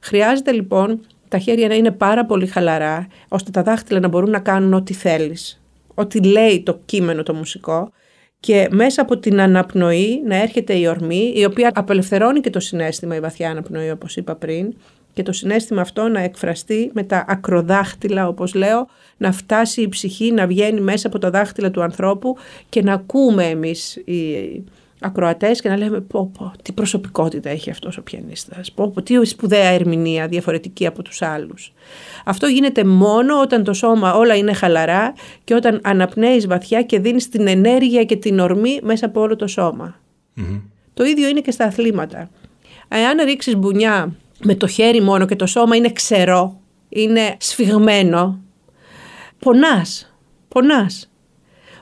[SPEAKER 2] Χρειάζεται λοιπόν τα χέρια να είναι πάρα πολύ χαλαρά, ώστε τα δάχτυλα να μπορούν να κάνουν ό,τι θέλεις. Ό,τι λέει το κείμενο το μουσικό. Και μέσα από την αναπνοή να έρχεται η ορμή, η οποία απελευθερώνει και το συνέστημα, η βαθιά αναπνοή, όπως είπα πριν, και το συνέστημα αυτό να εκφραστεί με τα ακροδάχτυλα όπως λέω, να φτάσει η ψυχή να βγαίνει μέσα από τα δάχτυλα του ανθρώπου και να ακούμε εμείς οι ακροατές και να λέμε πω, πω τι προσωπικότητα έχει αυτός ο πιανίστας, πω, πω τι σπουδαία ερμηνεία διαφορετική από τους άλλους. Αυτό γίνεται μόνο όταν το σώμα όλα είναι χαλαρά και όταν αναπνέεις βαθιά και δίνεις την ενέργεια και την ορμή μέσα από όλο το σωμα Το ίδιο είναι και στα αθλήματα. Αν ρίξεις μπουνιά με το χέρι μόνο και το σώμα είναι ξερό, είναι σφιγμένο, πονάς, πονάς.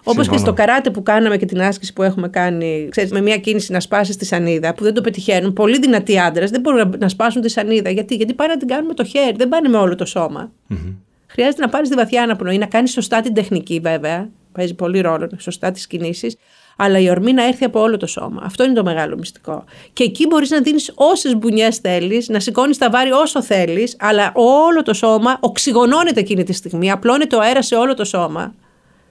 [SPEAKER 2] Όπως και στο καράτε που κάναμε και την άσκηση που έχουμε κάνει, ξέρεις, με μια κίνηση να σπάσεις τη σανίδα, που δεν το πετυχαίνουν. Πολύ δυνατοί άντρες δεν μπορούν να σπάσουν τη σανίδα. Γιατί, Γιατί πάνε να την κάνουν με το χέρι, δεν πάνε με όλο το σώμα. Mm-hmm. Χρειάζεται να πάρεις τη βαθιά αναπνοή, να κάνεις σωστά την τεχνική βέβαια. Παίζει πολύ ρόλο, σωστά τις κινήσεις αλλά η ορμή να έρθει από όλο το σώμα. Αυτό είναι το μεγάλο μυστικό. Και εκεί μπορείς να δίνεις όσες μπουνιές θέλεις, να σηκώνεις τα βάρη όσο θέλεις, αλλά όλο το σώμα οξυγονώνεται εκείνη τη στιγμή, απλώνεται ο αέρας σε όλο το σώμα.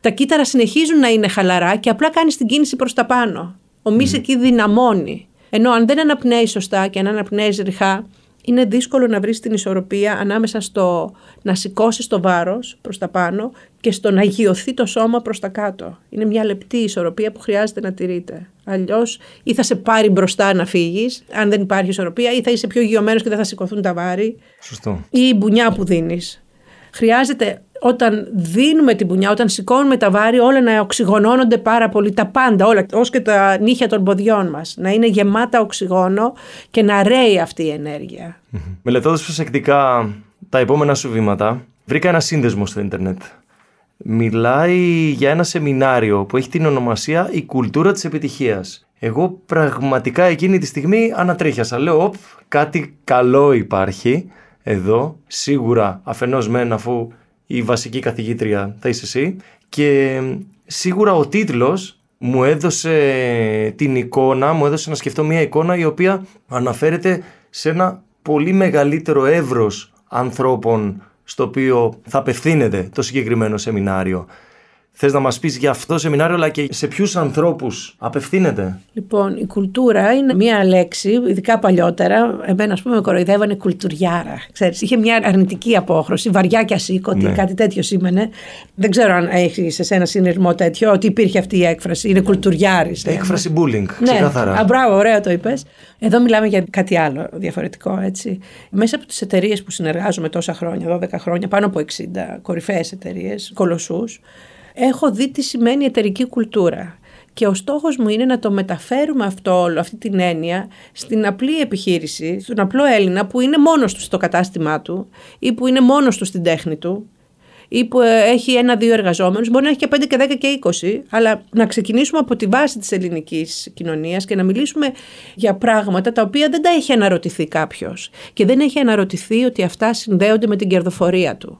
[SPEAKER 2] Τα κύτταρα συνεχίζουν να είναι χαλαρά και απλά κάνεις την κίνηση προς τα πάνω. Ο μυς εκεί δυναμώνει. Ενώ αν δεν αναπνέεις σωστά και αν αναπνέεις ριχά, είναι δύσκολο να βρεις την ισορροπία ανάμεσα στο να σηκώσεις το βάρος προς τα πάνω και στο να γιωθεί το σώμα προς τα κάτω. Είναι μια λεπτή ισορροπία που χρειάζεται να τηρείται. Αλλιώς ή θα σε πάρει μπροστά να φύγεις, αν δεν υπάρχει ισορροπία, ή θα είσαι πιο γιωμένος και δεν θα σηκωθούν τα βάρη.
[SPEAKER 1] Σωστό.
[SPEAKER 2] Ή η μπουνιά που δίνεις. Χρειάζεται όταν δίνουμε την πουνιά, όταν σηκώνουμε τα βάρη, όλα να οξυγονώνονται πάρα πολύ, τα πάντα, όλα, ως και τα νύχια των ποδιών μας, να είναι γεμάτα οξυγόνο και να ρέει αυτή η ενέργεια.
[SPEAKER 1] Μελετώντας προσεκτικά τα επόμενα σου βήματα, βρήκα ένα σύνδεσμο στο ίντερνετ. Μιλάει για ένα σεμινάριο που έχει την ονομασία «Η κουλτούρα της επιτυχίας». Εγώ πραγματικά εκείνη τη στιγμή ανατρίχιασα. Λέω, οπ, κάτι καλό υπάρχει εδώ, σίγουρα αφενός μεν αφού η βασική καθηγήτρια θα είσαι εσύ και σίγουρα ο τίτλος μου έδωσε την εικόνα, μου έδωσε να σκεφτώ μια εικόνα η οποία αναφέρεται σε ένα πολύ μεγαλύτερο εύρος ανθρώπων στο οποίο θα απευθύνεται το συγκεκριμένο σεμινάριο. Θες να μας πεις για αυτό το σεμινάριο, αλλά και σε ποιους ανθρώπους απευθύνεται;
[SPEAKER 2] Λοιπόν, η κουλτούρα είναι μία λέξη, ειδικά παλιότερα. Εμένα, ας πούμε, με κοροϊδεύανε κουλτουριάρα. Ξέρεις, είχε μια αρνητική απόχρωση, βαριά και ασήκωτη, ναι. κάτι τέτοιο σήμαινε. Δεν ξέρω αν έχει σε ένα συνειρμό τέτοιο, ότι υπήρχε αυτή η έκφραση. Είναι κουλτουριάρης.
[SPEAKER 1] Έκφραση bullying, ναι. ξεκάθαρα.
[SPEAKER 2] Α, μπράβο, ωραία το είπες. Εδώ μιλάμε για κάτι άλλο διαφορετικό, έτσι. Μέσα από τις εταιρείες που συνεργάζομαι τόσα χρόνια, 12 χρόνια, πάνω από 60 κορυφαίες εταιρείες, κολοσσούς, έχω δει τι σημαίνει εταιρική κουλτούρα. Και ο στόχος μου είναι να το μεταφέρουμε αυτό όλο, αυτή την έννοια, στην απλή επιχείρηση, στον απλό Έλληνα που είναι μόνος του στο κατάστημά του ή που είναι μόνος του στην τέχνη του ή που ε, έχει ένα-δύο εργαζόμενους, μπορεί να έχει και 5 και 10 και 20, αλλά να ξεκινήσουμε από τη βάση της ελληνικής κοινωνίας και να μιλήσουμε για πράγματα τα οποία δεν τα έχει αναρωτηθεί κάποιος και δεν έχει αναρωτηθεί ότι αυτά συνδέονται με την κερδοφορία του.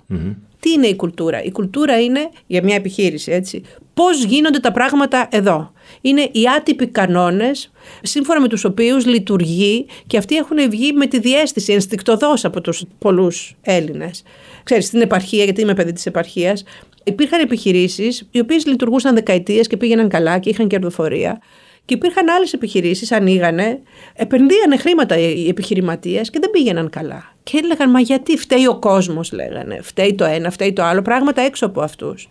[SPEAKER 2] Τι είναι η κουλτούρα; Η κουλτούρα είναι για μια επιχείρηση, έτσι. Πώς γίνονται τα πράγματα εδώ. Είναι οι άτυποι κανόνες σύμφωνα με τους οποίους λειτουργεί και αυτοί έχουν βγει με τη διέστηση ενστικτοδός από τους πολλούς Έλληνες. Ξέρεις, στην επαρχία, γιατί είμαι παιδί της επαρχίας, υπήρχαν επιχειρήσεις οι οποίες λειτουργούσαν δεκαετίες και πήγαιναν καλά και είχαν κερδοφορία. Και υπήρχαν άλλες επιχειρήσεις, ανοίγανε, επενδύανε χρήματα οι επιχειρηματίες και δεν πήγαιναν καλά. Και έλεγαν, Μα γιατί φταίει ο κόσμος, λέγανε. Φταίει το ένα, φταίει το άλλο. Πράγματα έξω από αυτούς.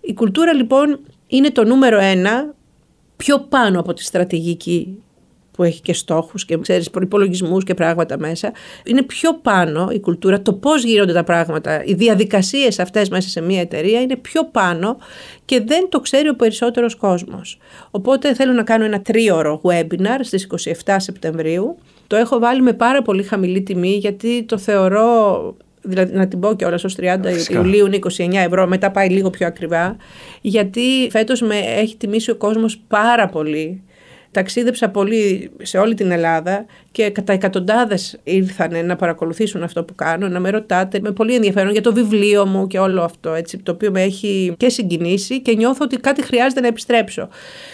[SPEAKER 2] Η κουλτούρα λοιπόν είναι το νούμερο ένα πιο πάνω από τη στρατηγική που έχει και στόχους και ξέρεις προϋπολογισμούς και πράγματα μέσα. Είναι πιο πάνω η κουλτούρα, το πώς γίνονται τα πράγματα, οι διαδικασίες αυτές μέσα σε μια εταιρεία είναι πιο πάνω και δεν το ξέρει ο περισσότερος κόσμος. Οπότε θέλω να κάνω ένα τρίωρο webinar στις 27 Σεπτεμβρίου. Το έχω βάλει με πάρα πολύ χαμηλή τιμή γιατί το θεωρώ δηλαδή να την πω και όλα ως 30 Ιουλίου είναι 29 ευρώ, μετά πάει λίγο πιο ακριβά, γιατί φέτος με έχει τιμήσει ο κόσμος πάρα πολύ ταξίδεψα πολύ σε όλη την Ελλάδα και κατά εκατοντάδες ήρθαν να παρακολουθήσουν αυτό που κάνω, να με ρωτάτε με πολύ ενδιαφέρον για το βιβλίο μου και όλο αυτό, έτσι, το οποίο με έχει και συγκινήσει και νιώθω ότι κάτι χρειάζεται να επιστρέψω.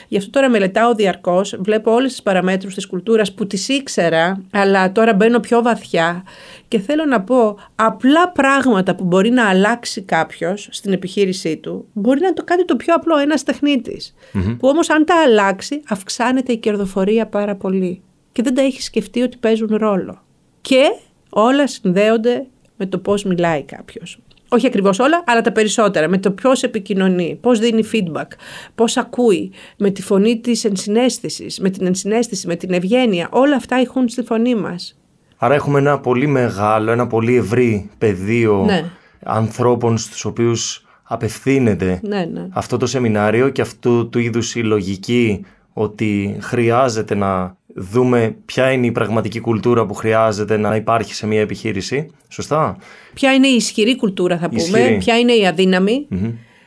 [SPEAKER 2] Γι' αυτό τώρα μελετάω διαρκώς, βλέπω όλες τις παραμέτρους της κουλτούρας που τις ήξερα, αλλά τώρα μπαίνω πιο βαθιά και θέλω να πω απλά πράγματα που μπορεί να αλλάξει κάποιος στην επιχείρησή του, μπορεί να το κάνει το πιο απλό ένας τεχνίτης. Που όμως αν τα αλλάξει, αυξάνεται η κερδοφορία πάρα πολύ και δεν τα έχεις σκεφτεί ότι παίζουν ρόλο. Και όλα συνδέονται με το πώς μιλάει κάποιος. Όχι ακριβώς όλα, αλλά τα περισσότερα. Με το πώς επικοινωνεί, πώς δίνει feedback, πώς ακούει, με τη φωνή της ενσυναίσθησης, με την ενσυναίσθηση, με την ευγένεια. Όλα αυτά ηχούν στη φωνή μας.
[SPEAKER 1] Άρα έχουμε ένα πολύ μεγάλο, ένα πολύ ευρύ πεδίο ναι. ανθρώπων στους οποίους απευθύνεται
[SPEAKER 2] ναι, ναι.
[SPEAKER 1] αυτό το σεμινάριο και αυτού του είδους η λογική ότι χρειάζεται να δούμε ποια είναι η πραγματική κουλτούρα που χρειάζεται να υπάρχει σε μια επιχείρηση. Σωστά;
[SPEAKER 2] Ποια είναι η ισχυρή κουλτούρα θα πούμε, ποια είναι η αδυναμη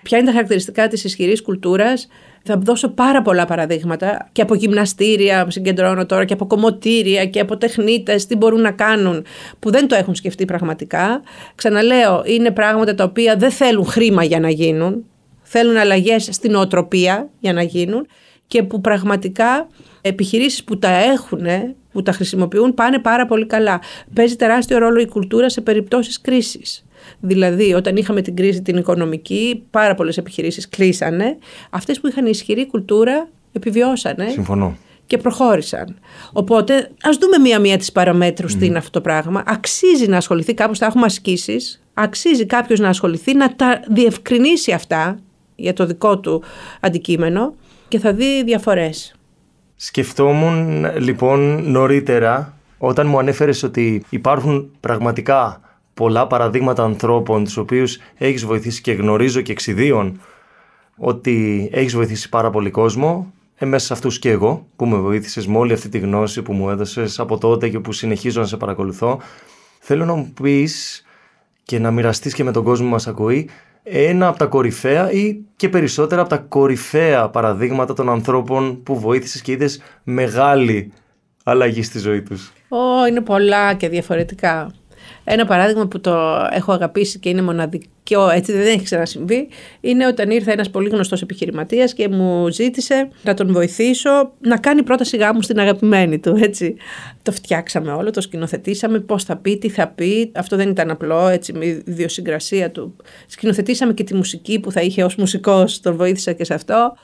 [SPEAKER 2] ποια είναι τα χαρακτηριστικά της ισχυρής κουλτούρας. Θα δώσω πάρα πολλά παραδείγματα και από γυμναστήρια συγκεντρώνω τώρα και από κομμωτήρια και από τεχνίτες τι μπορούν να κάνουν που δεν το έχουν σκεφτεί πραγματικά. Ξαναλέω, είναι πράγματα τα οποία δεν θέλουν χρήμα για να γίνουν. Θέλουν αλλαγές στην οτροπία για να γίνουν και που πραγματικά επιχειρήσεις που τα έχουν, που τα χρησιμοποιούν πάνε πάρα πολύ καλά. Παίζει τεράστιο ρόλο η κουλτούρα σε περιπτώσεις κρίσης. Δηλαδή, όταν είχαμε την κρίση την οικονομική, πάρα πολλές επιχειρήσεις κλείσανε. Αυτές που είχαν ισχυρή κουλτούρα επιβιώσανε.
[SPEAKER 1] Συμφωνώ.
[SPEAKER 2] Και προχώρησαν. Οπότε, ας δούμε μία-μία τις παραμέτρους mm. τι είναι αυτό το πράγμα. Αξίζει να ασχοληθεί, κάπω θα έχουμε ασκήσεις. Αξίζει κάποιος να ασχοληθεί, να τα διευκρινίσει αυτά για το δικό του αντικείμενο και θα δει διαφορές.
[SPEAKER 1] Σκεφτόμουν λοιπόν νωρίτερα όταν μου ανέφερες ότι υπάρχουν πραγματικά πολλά παραδείγματα ανθρώπων τους οποίους έχεις βοηθήσει και γνωρίζω και εξιδίων ότι έχεις βοηθήσει πάρα πολύ κόσμο ε, μέσα σε αυτούς και εγώ που με βοήθησες με όλη αυτή τη γνώση που μου έδωσες από τότε και που συνεχίζω να σε παρακολουθώ θέλω να μου πεις και να μοιραστείς και με τον κόσμο που μας ακούει ένα από τα κορυφαία ή και περισσότερα από τα κορυφαία παραδείγματα των ανθρώπων που βοήθησες και είδες μεγάλη αλλαγή στη ζωή τους;
[SPEAKER 2] Ω, είναι πολλά και διαφορετικά. Ένα παράδειγμα που το έχω αγαπήσει και είναι μοναδικό, έτσι δεν έχει ξανασυμβεί, είναι όταν ήρθε ένας πολύ γνωστός επιχειρηματίας και μου ζήτησε να τον βοηθήσω να κάνει πρόταση γάμου στην αγαπημένη του, έτσι. Το φτιάξαμε όλο, το σκηνοθετήσαμε, πώς θα πει, τι θα πει, αυτό δεν ήταν απλό, έτσι, με ιδιοσυγκρασία του. Σκηνοθετήσαμε και τη μουσική που θα είχε ως μουσικός, τον βοήθησα και σε αυτό.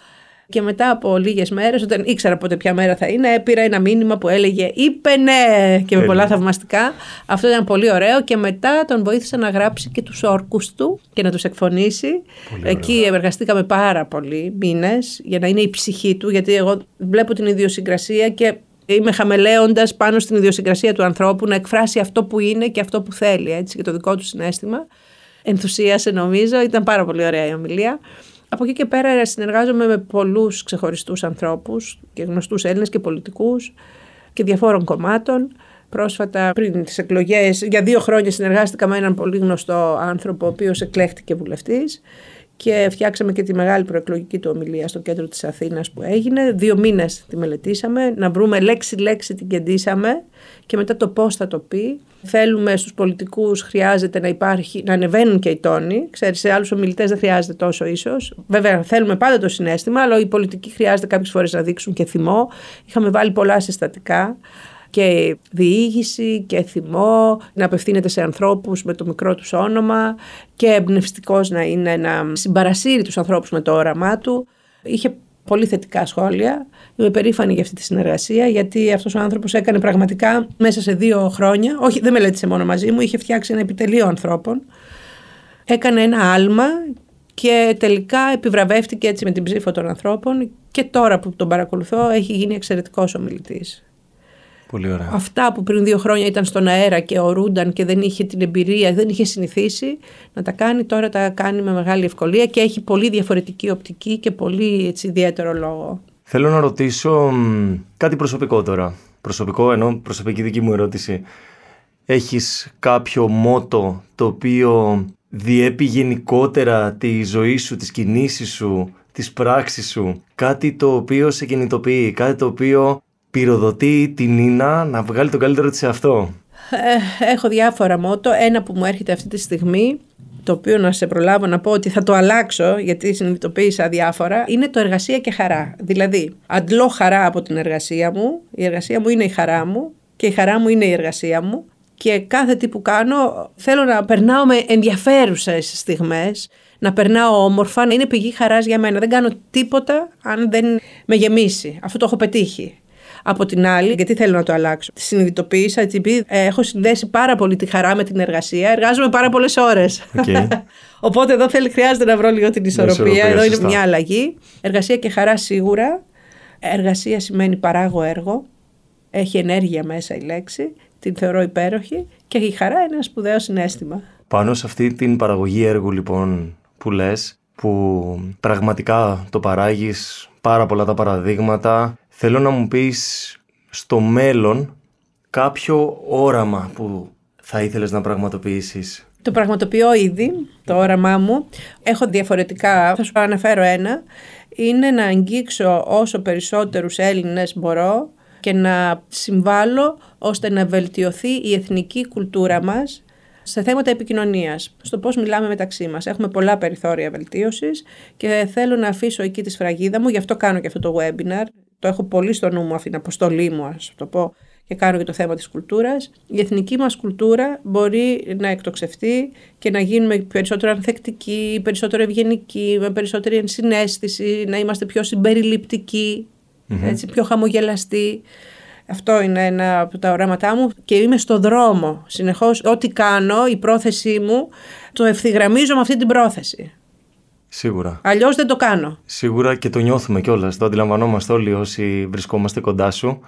[SPEAKER 2] Και μετά από λίγες μέρες, όταν ήξερα πότε ποια μέρα θα είναι, πήρα ένα μήνυμα που έλεγε Είπε ναι! και με πολλά θαυμαστικά. Αυτό ήταν πολύ ωραίο. Και μετά τον βοήθησα να γράψει και τους όρκους του και να τους εκφωνήσει. Εκεί εργαστήκαμε πάρα πολλοί μήνες για να είναι η ψυχή του, γιατί εγώ βλέπω την ιδιοσυγκρασία και είμαι χαμελέοντας πάνω στην ιδιοσυγκρασία του ανθρώπου να εκφράσει αυτό που είναι και αυτό που θέλει, έτσι, και το δικό του συνέστημα. Ενθουσίασε νομίζω, ήταν πάρα πολύ ωραία η ομιλία. Από εκεί και πέρα συνεργάζομαι με πολλούς ξεχωριστούς ανθρώπους και γνωστούς Έλληνες και πολιτικούς και διαφόρων κομμάτων. Πρόσφατα πριν τις εκλογές, για δύο χρόνια συνεργάστηκα με έναν πολύ γνωστό άνθρωπο ο οποίος εκλέχτηκε βουλευτής και φτιάξαμε και τη μεγάλη προεκλογική του ομιλία στο κέντρο της Αθήνας που έγινε. Δύο μήνες τη μελετήσαμε, να βρούμε λέξη-λέξη την κεντήσαμε και μετά το πώς θα το πει. Θέλουμε στους πολιτικούς χρειάζεται να υπάρχει, να ανεβαίνουν και οι τόνοι. Ξέρεις, σε άλλους ομιλητές δεν χρειάζεται τόσο ίσως. Βέβαια θέλουμε πάντα το συνέστημα, αλλά οι πολιτικοί χρειάζεται κάποιες φορές να δείξουν και θυμό. Είχαμε βάλει πολλά συστατικά και διήγηση και θυμό, να απευθύνεται σε ανθρώπους με το μικρό τους όνομα και εμπνευστικός να είναι να συμπαρασύρει τους ανθρώπους με το όραμά του. Είχε πολύ θετικά σχόλια. Είμαι περήφανη για αυτή τη συνεργασία, γιατί αυτός ο άνθρωπος έκανε πραγματικά μέσα σε δύο χρόνια. Όχι, δεν μελέτησε μόνο μαζί μου, είχε φτιάξει ένα επιτελείο ανθρώπων. Έκανε ένα άλμα και τελικά επιβραβεύτηκε έτσι με την ψήφο των ανθρώπων και τώρα που τον παρακολουθώ έχει γίνει εξαιρετικός ομιλητής.
[SPEAKER 1] Πολύ ωραία.
[SPEAKER 2] Αυτά που πριν δύο χρόνια ήταν στον αέρα και ορούνταν και δεν είχε την εμπειρία, δεν είχε συνηθίσει να τα κάνει, τώρα τα κάνει με μεγάλη ευκολία και έχει πολύ διαφορετική οπτική και πολύ έτσι, ιδιαίτερο λόγο.
[SPEAKER 1] Θέλω να ρωτήσω κάτι προσωπικό τώρα. Προσωπικό ενώ προσωπική δική μου ερώτηση. Έχεις κάποιο μότο το οποίο διέπει γενικότερα τη ζωή σου, τις κινήσεις σου, τις πράξεις σου; Κάτι το οποίο σε κινητοποιεί, κάτι το οποίο πυροδοτεί την Νίνα να βγάλει το καλύτερο της σε αυτό.
[SPEAKER 2] Ε, έχω διάφορα μότο. Ένα που μου έρχεται αυτή τη στιγμή, το οποίο να σε προλάβω να πω ότι θα το αλλάξω, γιατί συνειδητοποίησα διάφορα, είναι το εργασία και χαρά. Δηλαδή, αντλώ χαρά από την εργασία μου, η εργασία μου είναι η χαρά μου και η χαρά μου είναι η εργασία μου και κάθε τι που κάνω θέλω να περνάω με ενδιαφέρουσες στιγμές, να περνάω όμορφα, να είναι πηγή χαράς για μένα. Δεν κάνω τίποτα αν δεν με γεμίσει. Αυτό το έχω πετύχει. Από την άλλη, γιατί θέλω να το αλλάξω. Τη συνειδητοποίησα ότι επειδή ε, έχω συνδέσει πάρα πολύ τη χαρά με την εργασία, εργάζομαι πάρα πολλές ώρες. Okay. Οπότε εδώ θέλει, χρειάζεται να βρω λίγο την ισορροπία. Εδώ είναι μια αλλαγή. Εργασία και χαρά σίγουρα. Εργασία σημαίνει παράγω έργο. Έχει ενέργεια μέσα η λέξη την θεωρώ υπέροχη και η χαρά είναι ένα σπουδαίο συνέστημα.
[SPEAKER 1] Πάνω σε αυτή την παραγωγή έργου λοιπόν που λες, που πραγματικά το παράγεις πάρα πολλά τα παραδείγματα, θέλω να μου πεις στο μέλλον κάποιο όραμα που θα ήθελες να πραγματοποιήσεις.
[SPEAKER 2] Το πραγματοποιώ ήδη, το όραμά μου. Έχω διαφορετικά, θα σου αναφέρω ένα. Είναι να αγγίξω όσο περισσότερους Έλληνες μπορώ και να συμβάλλω ώστε να βελτιωθεί η εθνική κουλτούρα μας σε θέματα επικοινωνίας, στο πώς μιλάμε μεταξύ μας. Έχουμε πολλά περιθώρια βελτίωσης και θέλω να αφήσω εκεί τη σφραγίδα μου, γι' αυτό κάνω και αυτό το webinar. Το έχω πολύ στο νου μου αυτή την αποστολή μου, ας το πω, και κάνω και το θέμα της κουλτούρας. Η εθνική μας κουλτούρα μπορεί να εκτοξευτεί και να γίνουμε περισσότερο ανθεκτικοί, περισσότερο ευγενικοί, με περισσότερη ενσυναίσθηση, να είμαστε πιο συμπεριληπτικοί έτσι, πιο χαμογελαστή. Αυτό είναι ένα από τα οράματά μου και είμαι στο δρόμο. Συνεχώς ό,τι κάνω, η πρόθεσή μου, το ευθυγραμμίζω με αυτή την πρόθεση.
[SPEAKER 1] Σίγουρα.
[SPEAKER 2] Αλλιώς δεν το κάνω.
[SPEAKER 1] Σίγουρα και το νιώθουμε κιόλας. Το αντιλαμβανόμαστε όλοι όσοι βρισκόμαστε κοντά σου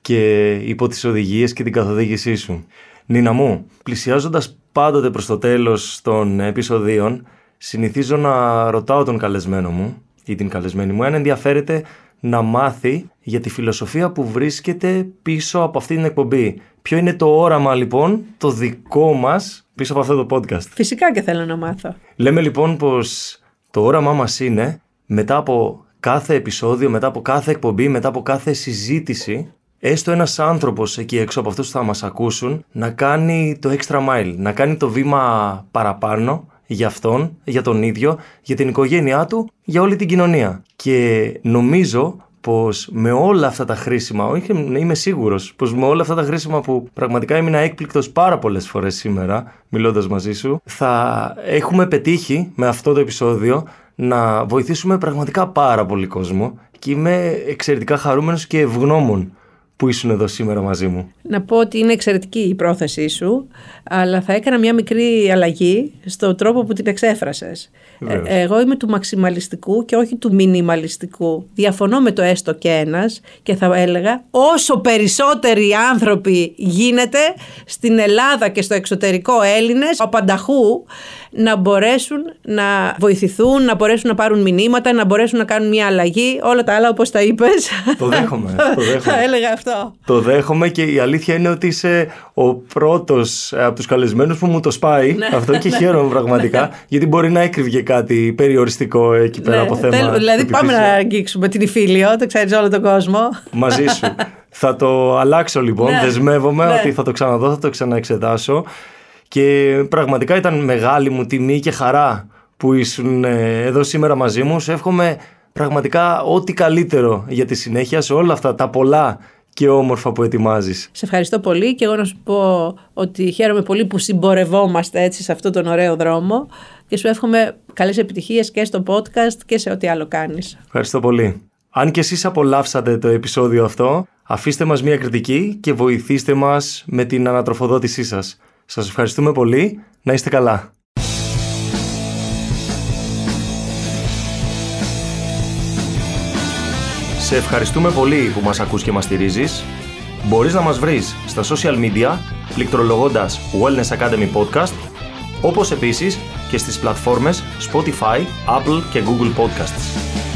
[SPEAKER 1] και υπό τις οδηγίες και την καθοδήγησή σου. Νίνα μου, πλησιάζοντας πάντοτε προς το τέλος των επεισοδίων, συνηθίζω να ρωτάω τον καλεσμένο μου ή την καλεσμένη μου αν ενδιαφέρεται να μάθει για τη φιλοσοφία που βρίσκεται πίσω από αυτή την εκπομπή. Ποιο είναι το όραμα λοιπόν το δικό μας πίσω από αυτό το podcast;
[SPEAKER 2] Φυσικά και θέλω να μάθω.
[SPEAKER 1] Λέμε λοιπόν πως το όραμά μας είναι μετά από κάθε επεισόδιο, μετά από κάθε εκπομπή, μετά από κάθε συζήτηση έστω ένας άνθρωπος εκεί έξω από αυτούς που θα μας ακούσουν να κάνει το extra mile, να κάνει το βήμα παραπάνω για αυτόν, για τον ίδιο, για την οικογένειά του, για όλη την κοινωνία. Και νομίζω πως με όλα αυτά τα χρήσιμα, όχι είμαι σίγουρος, πως με όλα αυτά τα χρήσιμα που πραγματικά έμεινα έκπληκτος πάρα πολλές φορές σήμερα, μιλώντας μαζί σου, θα έχουμε πετύχει με αυτό το επεισόδιο να βοηθήσουμε πραγματικά πάρα πολύ κόσμο και είμαι εξαιρετικά χαρούμενος και ευγνώμων που ήσουν εδώ σήμερα μαζί μου.
[SPEAKER 2] Να πω ότι είναι εξαιρετική η πρόθεσή σου, αλλά θα έκανα μια μικρή αλλαγή στον τρόπο που την εξέφρασες. Ε, εγώ είμαι του μαξιμαλιστικού και όχι του μινιμαλιστικού. Διαφωνώ με το έστω και ένας και θα έλεγα όσο περισσότεροι άνθρωποι γίνεται στην Ελλάδα και στο εξωτερικό Έλληνες, απανταχού, να μπορέσουν να βοηθηθούν, να μπορέσουν να πάρουν μηνύματα, να μπορέσουν να κάνουν μια αλλαγή. Όλα τα άλλα όπως τα είπες.
[SPEAKER 1] Το δέχομαι. το δέχομαι.
[SPEAKER 2] Θα έλεγα αυτό.
[SPEAKER 1] Το δέχομαι και η αλήθεια είναι ότι είσαι ο πρώτος από τους καλεσμένους που μου το σπάει. Ναι. αυτό και χαίρομαι πραγματικά. Ναι. γιατί μπορεί να έκρυβε κάτι περιοριστικό εκεί πέρα ναι, από θέμα.
[SPEAKER 2] δηλαδή πάμε να αγγίξουμε την Ιφίλιο, το ξέρεις όλο τον κόσμο.
[SPEAKER 1] Μαζί σου. θα το αλλάξω λοιπόν. Δεσμεύομαι ότι θα το ξαναδώ, θα το ξαναεξετάσω. Και πραγματικά ήταν μεγάλη μου τιμή και χαρά που ήσουν ε, εδώ σήμερα μαζί μου. Σε εύχομαι πραγματικά ό,τι καλύτερο για τη συνέχεια σε όλα αυτά τα πολλά και όμορφα που ετοιμάζεις.
[SPEAKER 2] Σε ευχαριστώ πολύ και εγώ να σου πω ότι χαίρομαι πολύ που συμπορευόμαστε έτσι σε αυτόν τον ωραίο δρόμο και σου εύχομαι καλές επιτυχίες και στο podcast και σε ό,τι άλλο κάνεις.
[SPEAKER 1] Ευχαριστώ πολύ. Αν και εσείς απολαύσατε το επεισόδιο αυτό, αφήστε μας μια κριτική και βοηθήστε μας με την ανατροφοδότησή σας. Σας ευχαριστούμε πολύ. Να είστε καλά. Σε ευχαριστούμε πολύ που μας ακούς και μας στηρίζεις. Μπορείς να μας βρεις στα social media πληκτρολογώντας Wellness Academy Podcast όπως επίσης και στις πλατφόρμες Spotify, Apple και Google Podcasts.